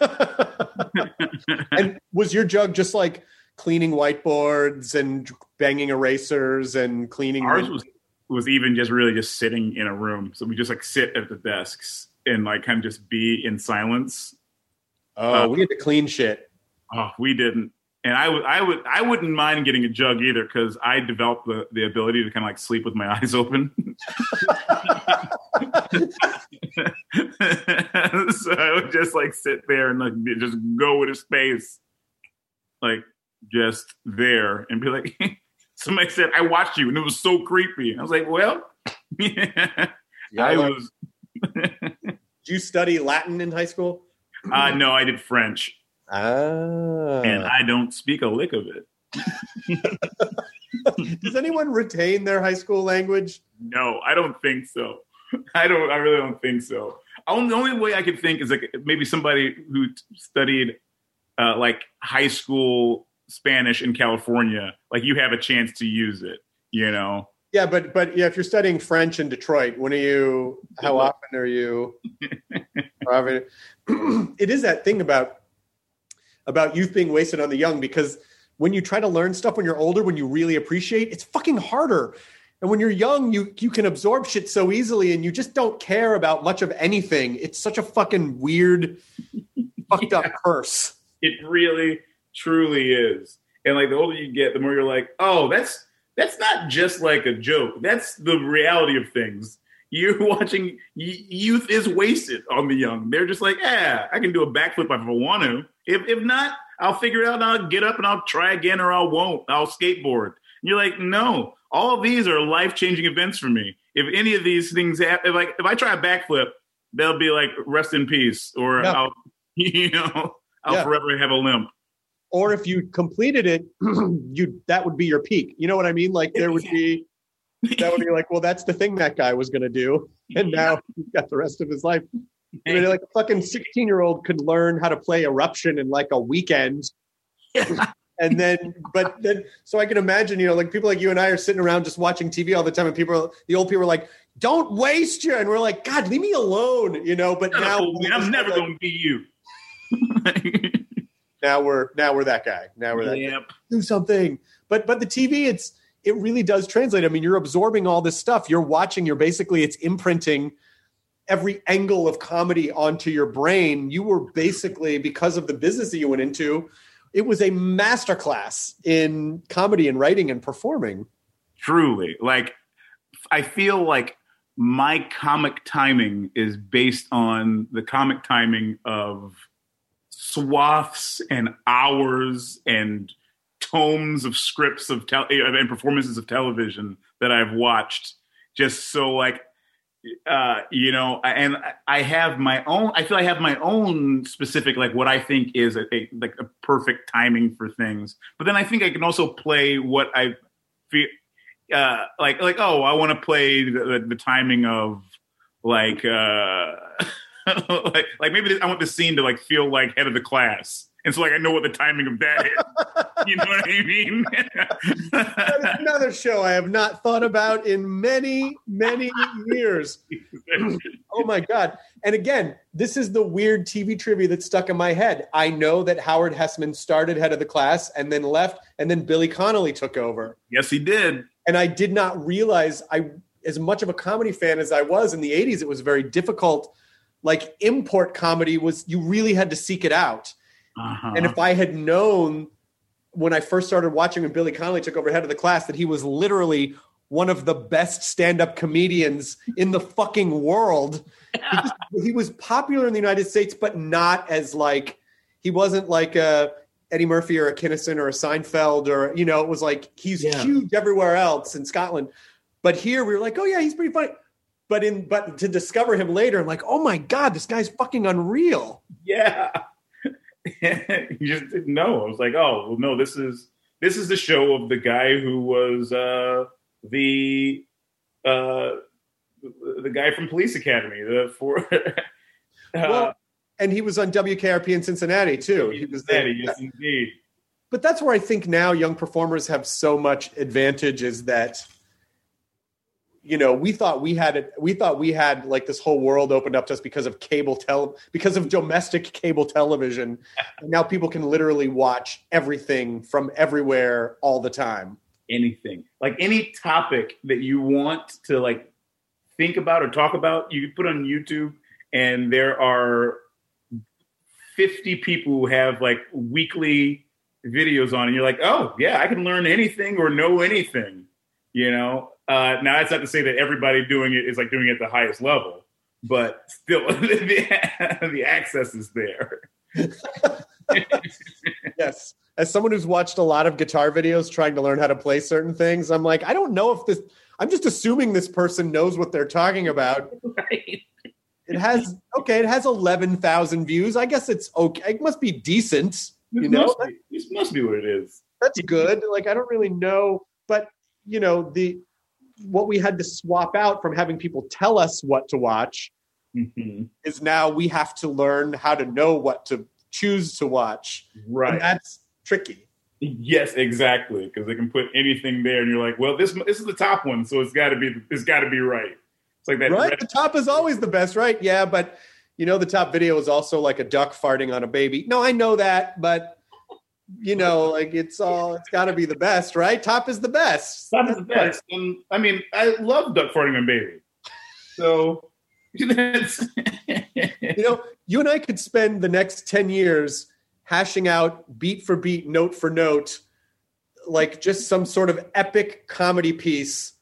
and was your Jug just like cleaning whiteboards and banging erasers and cleaning? Ours was was even just really just sitting in a room. So we just like sit at the desks and like kind of just be in silence. oh, uh, we had to clean shit. Oh, we didn't. And I would, I would, I wouldn't mind getting a jug either because I developed the, the ability to kind of like sleep with my *laughs* eyes open. *laughs* so I would just like sit there and like just go with a space, like just there, and be like, *laughs* somebody said, "I watched you," and it was so creepy. I was like, "Well, I like- was." Did you study Latin in high school? Uh, no, I did French, Ah. and I don't speak a lick of it. *laughs* Does anyone retain their high school language? No, I don't think so. I don't. I really don't think so. Only, the only way I could think is like maybe somebody who t- studied uh, like high school Spanish in California. Like you have a chance to use it. You know. Yeah, but but yeah, if you're studying French in Detroit, when are you? How *laughs* often are you? *laughs* *clears throat* it is that thing about about youth being wasted on the young because when you try to learn stuff when you're older, when you really appreciate, it's fucking harder. And when you're young, you you can absorb shit so easily, and you just don't care about much of anything. It's such a fucking weird, *laughs* fucked up curse. It really, truly is. And like the older you get, the more you're like, oh, that's that's not just like a joke. That's the reality of things. You're *laughs* watching youth is wasted on the young. They're just like, yeah, I can do a backflip if I want to. If if not, I'll figure it out and I'll get up and I'll try again or I won't. I'll skateboard. And you're like, no, all of these are life changing events for me. If any of these things happen, if like if I try a backflip, they'll be like rest in peace, or Yeah. I'll *laughs* you know I'll Yeah. forever have a limp. Or if you completed it, *clears throat* you that would be your peak. You know what I mean? Like there would be that would be like, well, that's the thing that guy was going to do, and mm-hmm. now he's got the rest of his life. I mean, like a fucking sixteen-year-old could learn how to play Eruption in like a weekend, *laughs* and then, but then, so I can imagine, you know, like people like you and I are sitting around just watching TV all the time, and people, the old people are like, "Don't waste you," and we're like, "God, leave me alone," you know. But now, No, I'm never going to be you. *laughs* now we're now we're that guy. Now we're that. guy. yep. do something. But but the TV, it's it really does translate. I mean, you're absorbing all this stuff. You're watching. You're basically it's imprinting every angle of comedy onto your brain. You were basically because of the business that you went into. It was a masterclass in comedy and writing and performing. Truly. Like, I feel like my comic timing is based on the comic timing of swaths and hours and tomes of scripts of tel- and performances of television that I've watched. Just so like, uh, you know, and I have my own. I feel I have my own specific like what I think is a, a like a perfect timing for things. But then I think I can also play what I feel uh, like like oh I want to play the, the, the timing of like uh *laughs* like like maybe I want the scene to like feel like head of the class and so like I know what the timing of that is *laughs* you know what I mean That is another show I have not thought about in many many years. Oh my god! And again, this is the weird TV trivia that stuck in my head. I know that Howard Hesseman started head of the class and then left, and then Billy Connolly took over. yes he did And I did not realize I, as much of a comedy fan as I was in the '80s, it was very difficult. Like import comedy was, you really had to seek it out. Uh-huh. And if I had known when I first started watching when Billy Connolly took over head of the class that he was literally one of the best stand-up comedians in the fucking world. He, *laughs* he was popular in the United States, but not as like he wasn't like a Eddie Murphy or a Kinison or a Seinfeld or you know, it was like he's Yeah. huge everywhere else in Scotland. But here we were like, oh yeah, he's pretty funny. But in but to discover him later, I'm like, oh my god, this guy's fucking unreal. yeah *laughs* you just didn't know I was like oh well no this is this is the show of the guy who was uh the uh the guy from Police Academy the for *laughs* uh, Well, and he was on WKRP in Cincinnati too. He was there. Yes indeed But that's where I think now young performers have so much advantage is that you know, we thought we had it we thought we had like this whole world opened up to us because of cable tel because of domestic cable television. *laughs* and now people can literally watch everything from everywhere all the time. anything like any topic that you want to like think about or talk about you put on youtube and there are 50 people who have like weekly videos on and you're like oh yeah i can learn anything or know anything you know uh now that's not to say that everybody doing it is like doing it at the highest level but still *laughs* the, the access is there *laughs* Yes. As someone who's watched a lot of guitar videos trying to learn how to play certain things, I'm like, I don't know if this I'm just assuming this person knows what they're talking about. *laughs* right It has okay, it has 11,000 views. I guess it's okay. It must be decent, this, you know. must be, this must be what it is That's good. Like I don't really know, but you know, the what we had to swap out from having people tell us what to watch Mhm. is now we have to learn how to know what to choose to watch. right And that's tricky. Yes, exactly. Because they can put anything there, and you're like, "Well, this this is the top one, so it's got to be it's got to be right." It's like that. right? red- The top is always the best, right? Yeah, but you know, the top video is also like a duck farting on a baby. No, I know that, but you know, like it's all it's got to be the best, right? Top is the best. Top is the best. And I mean, I love Duck Farting on Baby. So *laughs* *laughs* you know, you and I could spend the next 10 years hashing out beat for beat, note for note, like just some sort of epic comedy piece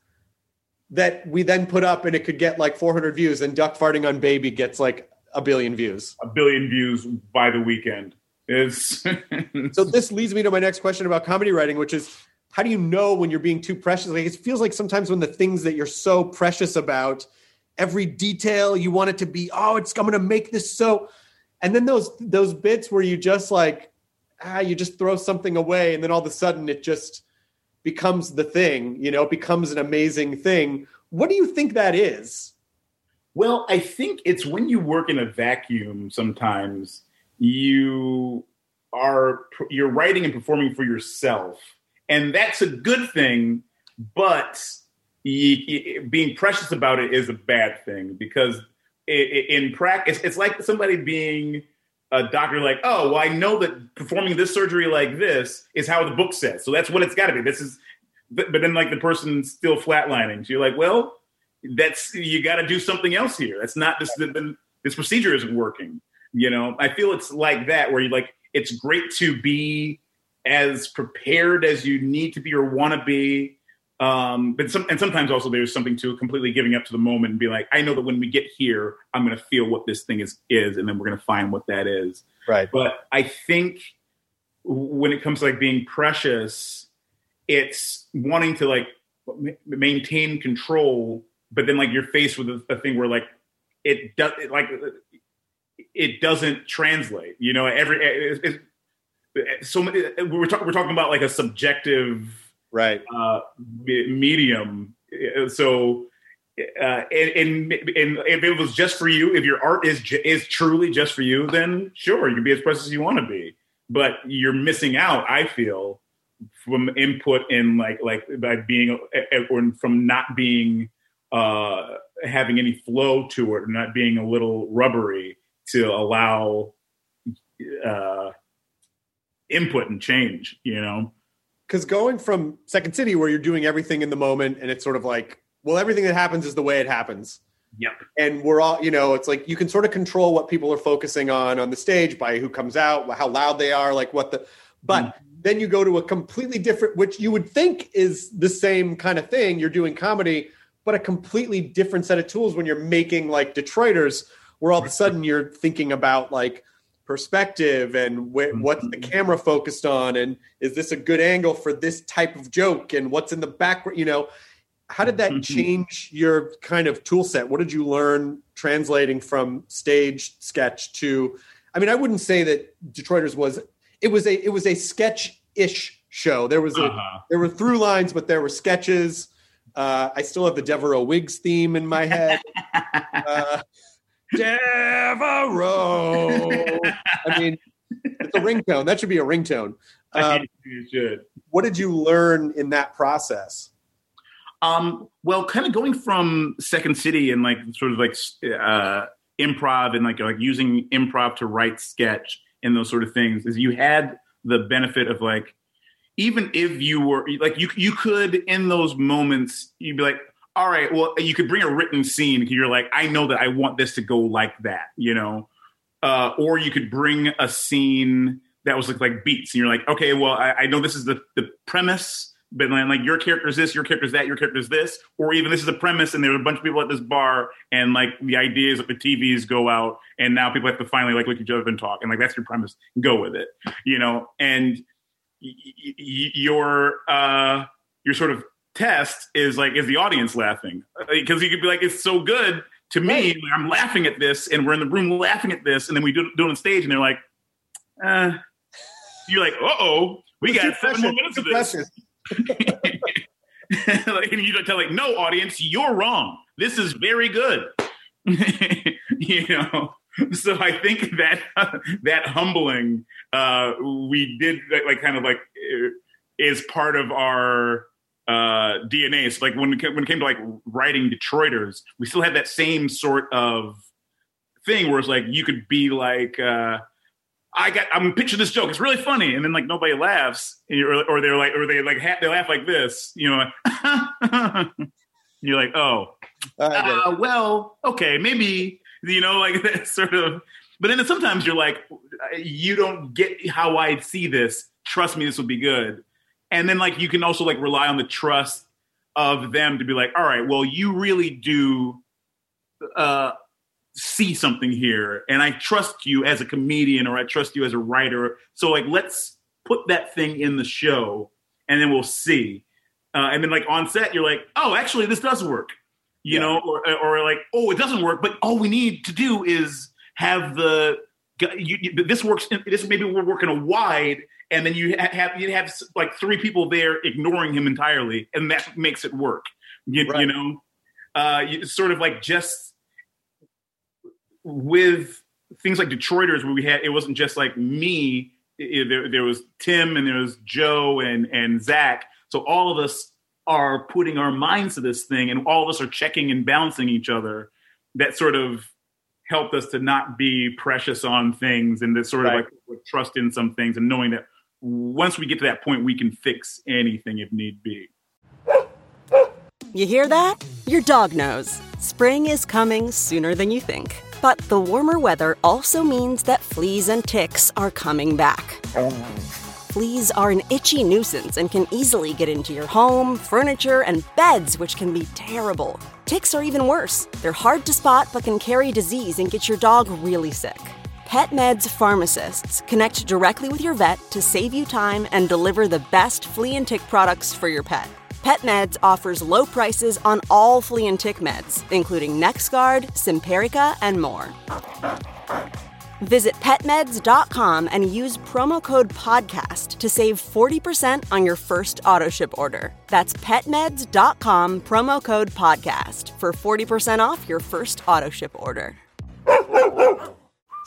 that we then put up and it could get like 400 views and duck farting on baby gets like a billion views a billion views by the weekend is *laughs* so this leads me to my next question about comedy writing which is how do you know when you're being too precious? Like it feels like sometimes when the things that you're so precious about every detail you want it to be oh it's i'm gonna make this so and then those those bits where you just like ah you just throw something away and then all of a sudden it just becomes the thing you know it becomes an amazing thing. What do you think that is? Well i think it's when you work in a vacuum sometimes you are you're writing and performing for yourself. And that's a good thing but being precious about it is a bad thing because in practice it's like somebody being a doctor like oh well i know that performing this surgery like this is how the book says so that's what it's got to be. This is but then like the person's still flatlining. So you're like well that's you got to do something else here. That's not this this procedure isn't working you know i feel it's like that where you like it's great to be as prepared as you need to be or want to be um, but some, and sometimes also there's something to completely giving up to the moment and be like, I know that when we get here, I'm going to feel what this thing is is, and then we're going to find what that is. Right. But I think when it comes to like being precious, it's wanting to like maintain control, but then like you're faced with a, a thing where like it does it, like it doesn't translate. You know, every it, it, so we're, talk, we're talking about like a subjective right uh, medium. So, uh, and, and, and if it was just for you, if your art is is truly just for you, then sure, you can be as precious as you want to be. But you're missing out. I feel from input in like like by being or from not being uh having any flow to it, or not being a little rubbery to allow uh input and change. You know because going from Second City, where you're doing everything in the moment, and it's sort of like, well, everything that happens is the way it happens. Yep. And we're all, you know, it's like you can sort of control what people are focusing on on the stage by who comes out, how loud they are, like what the. But mm-hmm. then you go to a completely different, which you would think is the same kind of thing. You're doing comedy, but a completely different set of tools when you're making like Detroiters, where all of a sudden you're thinking about like perspective and wh- mm-hmm. what's the camera focused on and is this a good angle for this type of joke and what's in the background you know how did that mm-hmm. change your kind of tool set what did you learn translating from stage sketch to i mean i wouldn't say that detroiters was it was a it was a sketch-ish show there was a uh-huh. there were through lines but there were sketches uh, i still have the devereaux wigs theme in my head *laughs* uh, Devereaux. I mean, it's a ringtone. That should be a ringtone. Um, you should. What did you learn in that process? Um, well, kind of going from Second City and like sort of like uh, improv and like like using improv to write sketch and those sort of things is you had the benefit of like even if you were like you you could in those moments you'd be like all right, well, you could bring a written scene. You're like, I know that I want this to go like that, you know, uh, or you could bring a scene that was like, like beats, and you're like, okay, well, I, I know this is the the premise, but then like your character is this, your character is that, your character is this, or even this is the premise, and there's a bunch of people at this bar, and like the idea is that the TVs go out, and now people have to finally like look each other and talk, and like that's your premise, go with it, you know, and y- y- your uh, your sort of test is like, is the audience laughing? Because you could be like, it's so good to me. Like, I'm laughing at this, and we're in the room laughing at this, and then we do, do it on stage, and they're like, uh, you're like, uh oh, we got seven more minutes of this. *laughs* like, and you tell like, no, audience, you're wrong. This is very good. *laughs* you know. So I think that *laughs* that humbling uh, we did like kind of like uh, is part of our uh, DNA. So like when it, when it came to like writing Detroiters, we still had that same sort of thing where it's like you could be like, uh, I got I'm pitching this joke. It's really funny, and then like nobody laughs, or, or they're like, or they like ha- they laugh like this, you know. Like *laughs* you're like, oh, uh, well, okay, maybe you know, like *laughs* that sort of. But then sometimes you're like, you don't get how I see this. Trust me, this will be good. And then like you can also like rely on the trust of them to be like, all right, well, you really do uh, see something here, and I trust you as a comedian or I trust you as a writer. So like, let's put that thing in the show, and then we'll see. Uh, and then like on set, you're like, oh, actually, this does work, you yeah. know, or or like, oh, it doesn't work, but all we need to do is have the you, you, this works. This maybe we're working a wide, and then you have you have like three people there ignoring him entirely, and that makes it work. You, right. you know, uh, it's sort of like just with things like Detroiters, where we had it wasn't just like me. It, there, there was Tim and there was Joe and and Zach. So all of us are putting our minds to this thing, and all of us are checking and balancing each other. That sort of helped us to not be precious on things and to sort right. of like trust in some things and knowing that once we get to that point, we can fix anything if need be. You hear that? Your dog knows. Spring is coming sooner than you think. But the warmer weather also means that fleas and ticks are coming back. Fleas are an itchy nuisance and can easily get into your home, furniture, and beds, which can be terrible. Ticks are even worse. They're hard to spot but can carry disease and get your dog really sick. PetMeds pharmacists connect directly with your vet to save you time and deliver the best flea and tick products for your pet. PetMeds offers low prices on all flea and tick meds, including NexGard, Simparica, and more. Visit petmeds.com and use promo code PODCAST to save 40% on your first auto ship order. That's petmeds.com promo code PODCAST for 40% off your first auto ship order.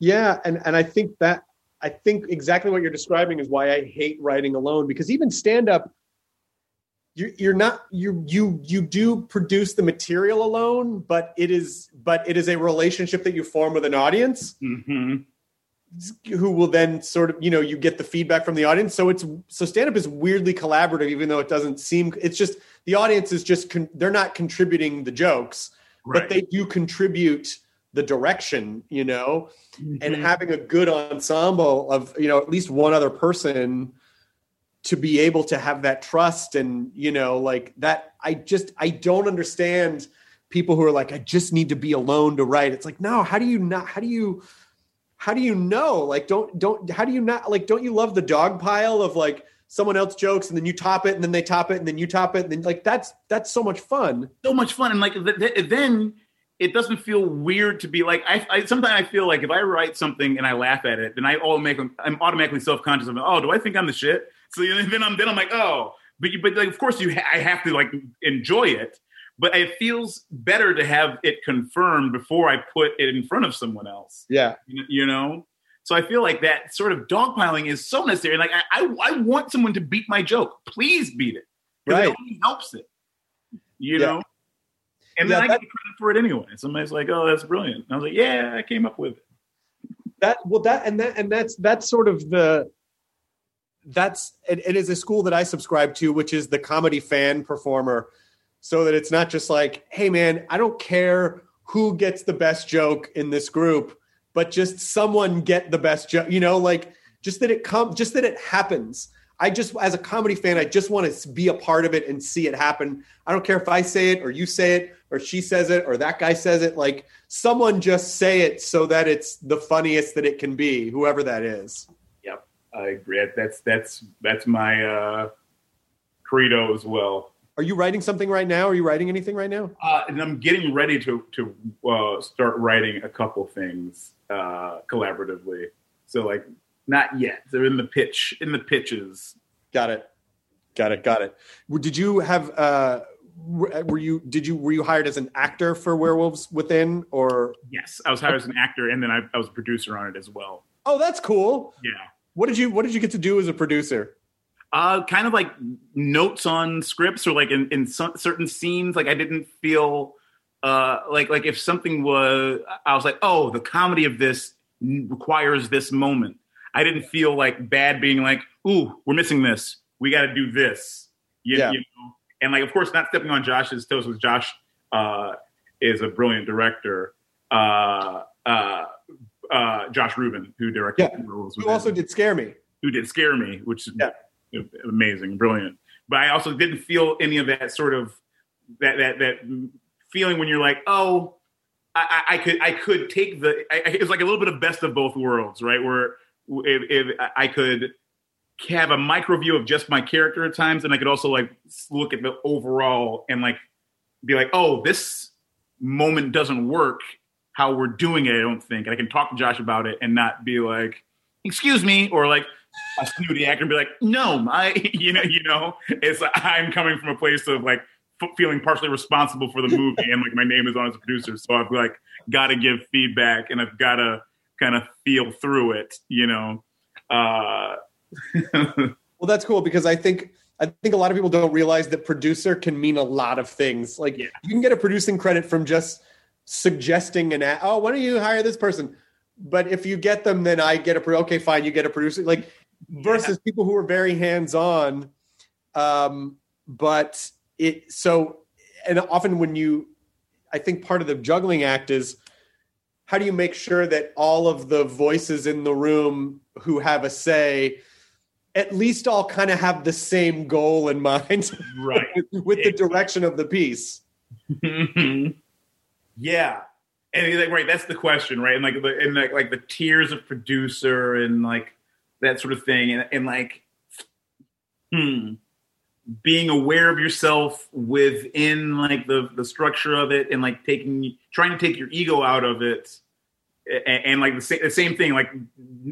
Yeah, and, and I think that I think exactly what you're describing is why I hate writing alone because even stand up, you, you're not you you you do produce the material alone, but it is but it is a relationship that you form with an audience. Mm-hmm. Who will then sort of, you know, you get the feedback from the audience. So it's so stand up is weirdly collaborative, even though it doesn't seem. It's just the audience is just con, they're not contributing the jokes, right. but they do contribute the direction, you know, mm-hmm. and having a good ensemble of, you know, at least one other person to be able to have that trust and, you know, like that. I just, I don't understand people who are like, I just need to be alone to write. It's like, no, how do you not, how do you, how do you know? Like, don't, don't, how do you not, like, don't you love the dog pile of like, someone else jokes and then you top it and then they top it and then you top it and then like that's that's so much fun so much fun and like th- th- then it doesn't feel weird to be like I, I sometimes I feel like if I write something and I laugh at it, then I all make I'm automatically self conscious of oh do I think I'm the shit? So then I'm then I'm like oh but you, but like of course you ha- I have to like enjoy it, but it feels better to have it confirmed before I put it in front of someone else. Yeah, you, know. So I feel like that sort of dogpiling is so necessary. Like I, I, I want someone to beat my joke. Please beat it. Right. It helps it. You yeah. know. And yeah, then I that, get credit for it anyway. Somebody's like, "Oh, that's brilliant." And I was like, "Yeah, I came up with it." That well, that and that and that's that's sort of the that's it, it is a school that I subscribe to, which is the comedy fan performer. So that it's not just like, "Hey, man, I don't care who gets the best joke in this group, but just someone get the best joke." You know, like just that it comes, just that it happens. I just, as a comedy fan, I just want to be a part of it and see it happen. I don't care if I say it or you say it or she says it or that guy says it. Like someone just say it so that it's the funniest that it can be, whoever that is. Yep, I agree. That's that's that's my uh, credo as well. Are you writing something right now? Are you writing anything right now? Uh, and I'm getting ready to to uh, start writing a couple things uh, collaboratively. So like not yet. They're in the pitch in the pitches. Got it. Got it. Got it. Did you have? uh Were you? Did you? Were you hired as an actor for Werewolves Within, or? Yes, I was hired as an actor, and then I, I was a producer on it as well. Oh, that's cool. Yeah. What did you? What did you get to do as a producer? Uh, kind of like notes on scripts or like in, in some, certain scenes. Like I didn't feel uh, like like if something was, I was like, oh, the comedy of this requires this moment. I didn't feel like bad being like, ooh, we're missing this. We got to do this. You, Yeah. you know? And like, of course, not stepping on Josh's toes. with Josh uh, is a brilliant director. Uh, uh, uh, Josh Ruben, who directed, Yeah. Werewolves Who also did scare me? who did scare me, which is Yeah. amazing, brilliant. But I also didn't feel any of that sort of that that that feeling when you're like, oh, I, I could I could take the. I- it was like a little bit of best of both worlds, right? Where if, if I could have a micro view of just my character at times, and I could also like look at the overall and like be like, oh, this moment doesn't work how we're doing it. I don't think, and I can talk to Josh about it and not be like, excuse me, or like a snooty actor and be like, no, I, *laughs* you know, you know, it's I'm coming from a place of like feeling partially responsible for the movie and like my name is on as a producer, so I've like got to give feedback and I've got to kind of feel through it, you know. Uh, *laughs* Well, that's cool because I think I think a lot of people don't realize that producer can mean a lot of things. Like Yeah. you can get a producing credit from just suggesting an ad. Oh, why don't you hire this person? But if you get them, then I get a pro. Okay, fine, you get a producer. Like versus people who are very hands on. Um, but it so and often when you, I think part of the juggling act is how do you make sure that all of the voices in the room who have a say at least all kind of have the same goal in *laughs* mind right. *laughs* with the direction of the piece. *laughs* yeah. And like, right, that's the question, right? And like, the, and like, like the tiers of producer and like that sort of thing, and, and like, hmm, being aware of yourself within like the the structure of it, and like taking, trying to take your ego out of it, and, and like the, sa- the same thing, like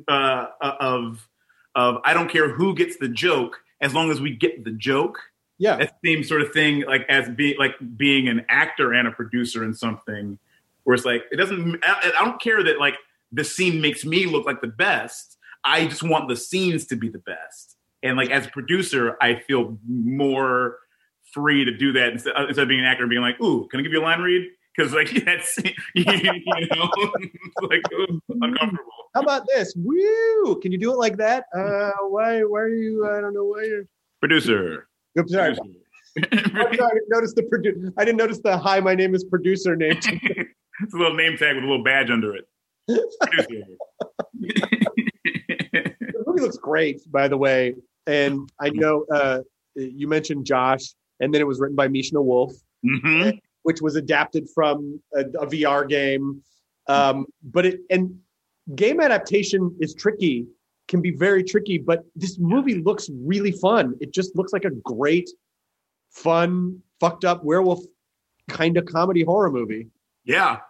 uh, of of I don't care who gets the joke as long as we get the joke. Yeah. that same sort of thing like as being like being an actor and a producer in something where it's like it doesn't I, I don't care that like the scene makes me look like the best. I just want the scenes to be the best and like as a producer i feel more free to do that instead, instead of being an actor and being like ooh can i give you a line read because like *laughs* that's you know *laughs* like ooh, uncomfortable How about this? Woo! Can you do it like that? Uh, why? Why are you? I don't know why you're. producer Oops, sorry. I'm sorry, I didn't notice the produ- I didn't notice the hi. My name is producer name. *laughs* it's a little name tag with a little badge under it Producer. Movie looks great, by the way. And I know uh, you mentioned Josh, and then it was written by Mishna Wolff, Mhm. which was adapted from a, a VR game. Um, but it and game adaptation is tricky, can be very tricky. But this movie looks really fun. It just looks like a great, fun, fucked up werewolf kind of comedy horror movie. Yeah,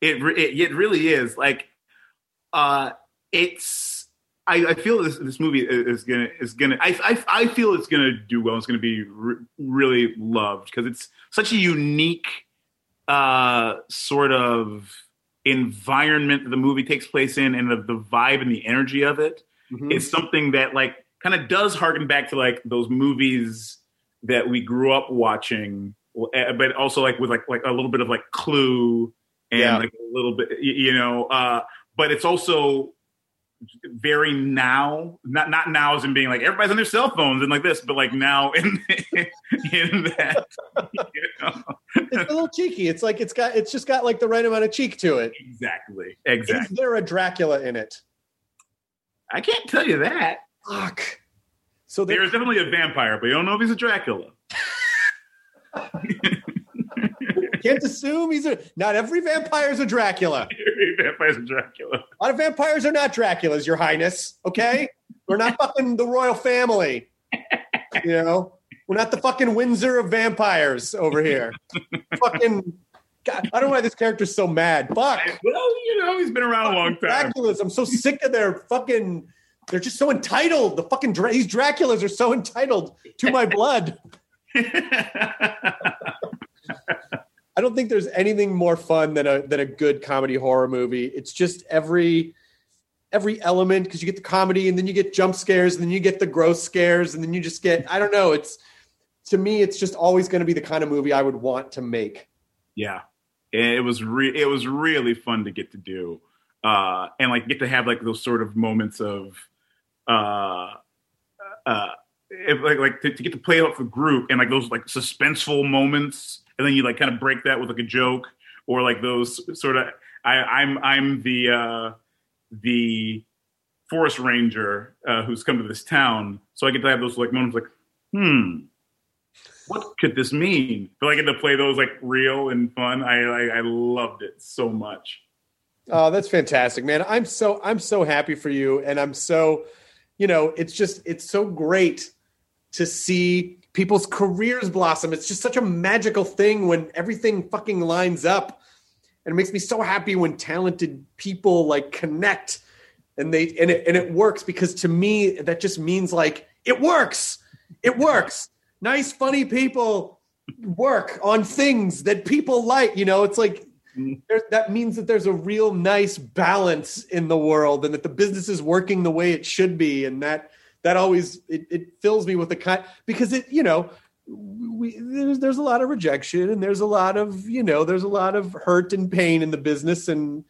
it it, it really is. Like, uh, it's. I, I feel this this movie is gonna is gonna. I I, I feel it's gonna do well. It's gonna be re- really loved because it's such a unique uh, sort of environment that the movie takes place in, and the, the vibe and the energy of it. It's something that like kind of does harken back to like those movies that we grew up watching, uh, but also like with like like a little bit of like Clue and Yeah. like a little bit, you know. Uh, but it's also very now, not not now as in being like everybody's on their cell phones and like this, but like now *laughs* in in that. You know? It's a little cheeky. It's like it's got it's just got like the right amount of cheek to it. Exactly. Exactly. Is there a Dracula in it? I can't tell you that. Fuck. So there, There's definitely a vampire, but you don't know if he's a Dracula. *laughs* can't assume he's a. Not every vampire is a Dracula. *laughs* Every Vampire's a Dracula. A lot of vampires are not Draculas, Your Highness. Okay, we're not fucking the royal family. You know, we're not the fucking Windsor of vampires over here. fucking. God, I don't know why this character's so mad. Fuck. Well, you know, he's been around a long time. Draculas. I'm so sick of their fucking they're just so entitled. The fucking Dra- these Draculas are so entitled to my blood. *laughs* I don't think there's anything more fun than a than a good comedy horror movie. It's just every every element because you get the comedy and then you get jump scares and then you get the gross scares and then you just get I don't know. It's to me, it's just always going to be the kind of movie I would want to make. Yeah, it was re- it was really fun to get to do, uh, and like get to have like those sort of moments of, uh, uh, if, like like to, to get to play out the group and like those like suspenseful moments, and then you like kind of break that with like a joke or like those sort of I, I'm I'm the uh, the forest ranger uh, who's come to this town, so I get to have those like moments like hmm what could this mean? But I get to play those like real and fun. I I, I loved it so much. Oh, that's fantastic, man. I'm so I'm so happy for you and I'm so you know, it's just it's so great to see people's careers blossom. It's just such a magical thing when everything fucking lines up. And it makes me so happy when talented people like connect and they and it and it works because to me that just means like it works. It works nice, funny people work on things that people like. You know, it's like mm-hmm. there, that means that there's a real nice balance in the world, and that the business is working the way it should be, and that that always it, it fills me with a kind because it you know we there's there's a lot of rejection and there's a lot of you know there's a lot of hurt and pain in the business and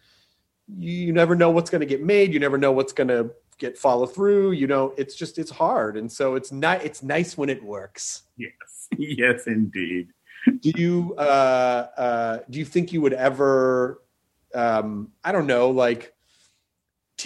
you, you never know what's going to get made. You never know what's going to get follow through. You know it's just it's hard. And so it's not it's nice when it works. Yes. *laughs* Yes indeed. Do you uh uh do you think you would ever um i don't know like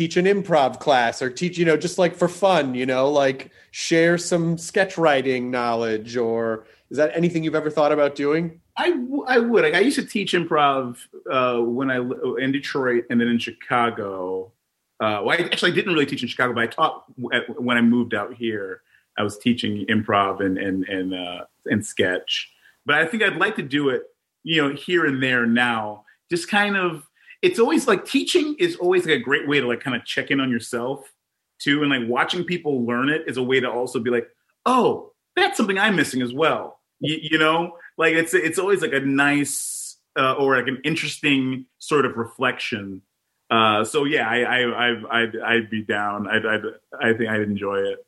teach an improv class or teach you know just like for fun you know like share some sketch writing knowledge or is that anything you've ever thought about doing I, w- I would. Like, I used to teach improv uh, when I in Detroit and then in Chicago. Uh, well, I actually didn't really teach in Chicago, but I taught at, when I moved out here. I was teaching improv and and and uh, and sketch. But I think I'd like to do it, you know, here and there now. Just kind of, it's always like teaching is always like a great way to like kind of check in on yourself too, and like watching people learn it is a way to also be like, oh, that's something I'm missing as well. You, you know, like it's it's always like a nice uh, or like an interesting sort of reflection. Uh, so yeah, I I I I'd, I'd be down. I'd, I'd I think I'd enjoy it.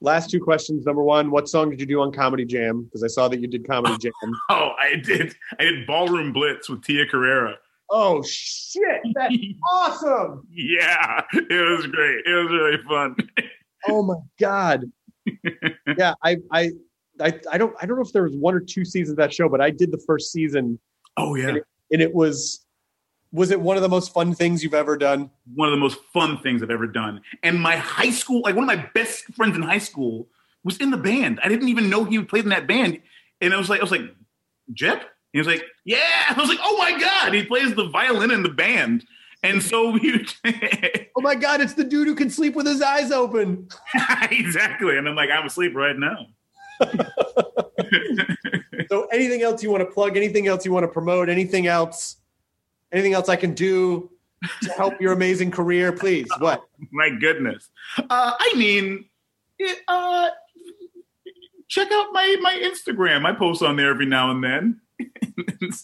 last two questions number one what song did you do on comedy jam because i saw that you did comedy *laughs* jam Oh, I did. I did Ballroom Blitz with Tia Carrere. Oh shit that's *laughs* awesome Yeah, it was great. It was really fun. oh my god *laughs* yeah I, I i i don't i don't know if there was one or two seasons of that show but i did the first season Oh yeah, and it, and it was was it one of the most fun things you've ever done one of the most fun things I've ever done. And my high school, like one of my best friends in high school, was in the band. I didn't even know he played in that band. And I was like, I was like, Jep? He was like, Yeah. *laughs* I was like, Oh my god, he plays the violin in the band. And so *laughs* we *laughs* oh my god it's the dude who can sleep with his eyes open exactly. And I'm like, I'm asleep right now. so anything else you want to plug anything else you want to promote anything else anything else i can do to help your amazing career please what My goodness. Uh, I mean, it, uh, check out my my Instagram. I post on there every now and then.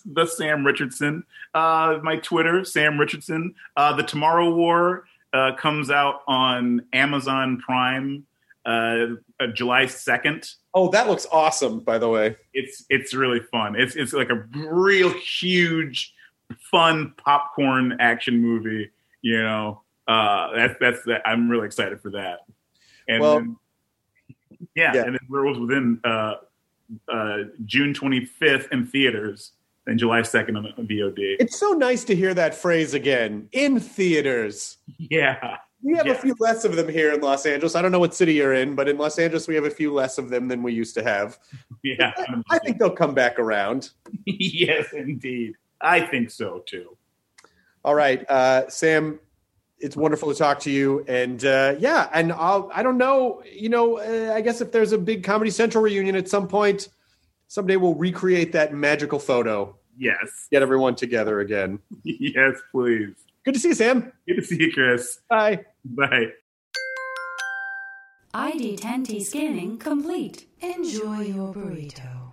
The Sam Richardson. Uh, my Twitter, Sam Richardson. Uh, the Tomorrow War uh, comes out on Amazon Prime uh, uh, July second. oh that looks awesome by the way It's it's really fun. It's it's like a real huge, fun popcorn action movie. You know, uh, that's that's that. I'm really excited for that. And Well- then, yeah, Yeah. and then Werewolves Within uh, June 25th in theaters and July 2nd on, on VOD. it's so nice to hear that phrase again in theaters yeah, we have Yeah. a few less of them here in los angeles i don't know what city you're in but in los angeles we have a few less of them than we used to have yeah. i think they'll come back around *laughs* yes, indeed. I think so too. All right, uh, Sam. It's wonderful to talk to you, and uh, yeah, and I'll. I don't know. You know, uh, I guess if there's a big Comedy Central reunion at some point, someday we'll recreate that magical photo, Yes, get everyone together again. *laughs* yes, please. Good to see you, Sam. Good to see you, Chris. Bye. Bye. ID10T scanning complete. Enjoy your burrito.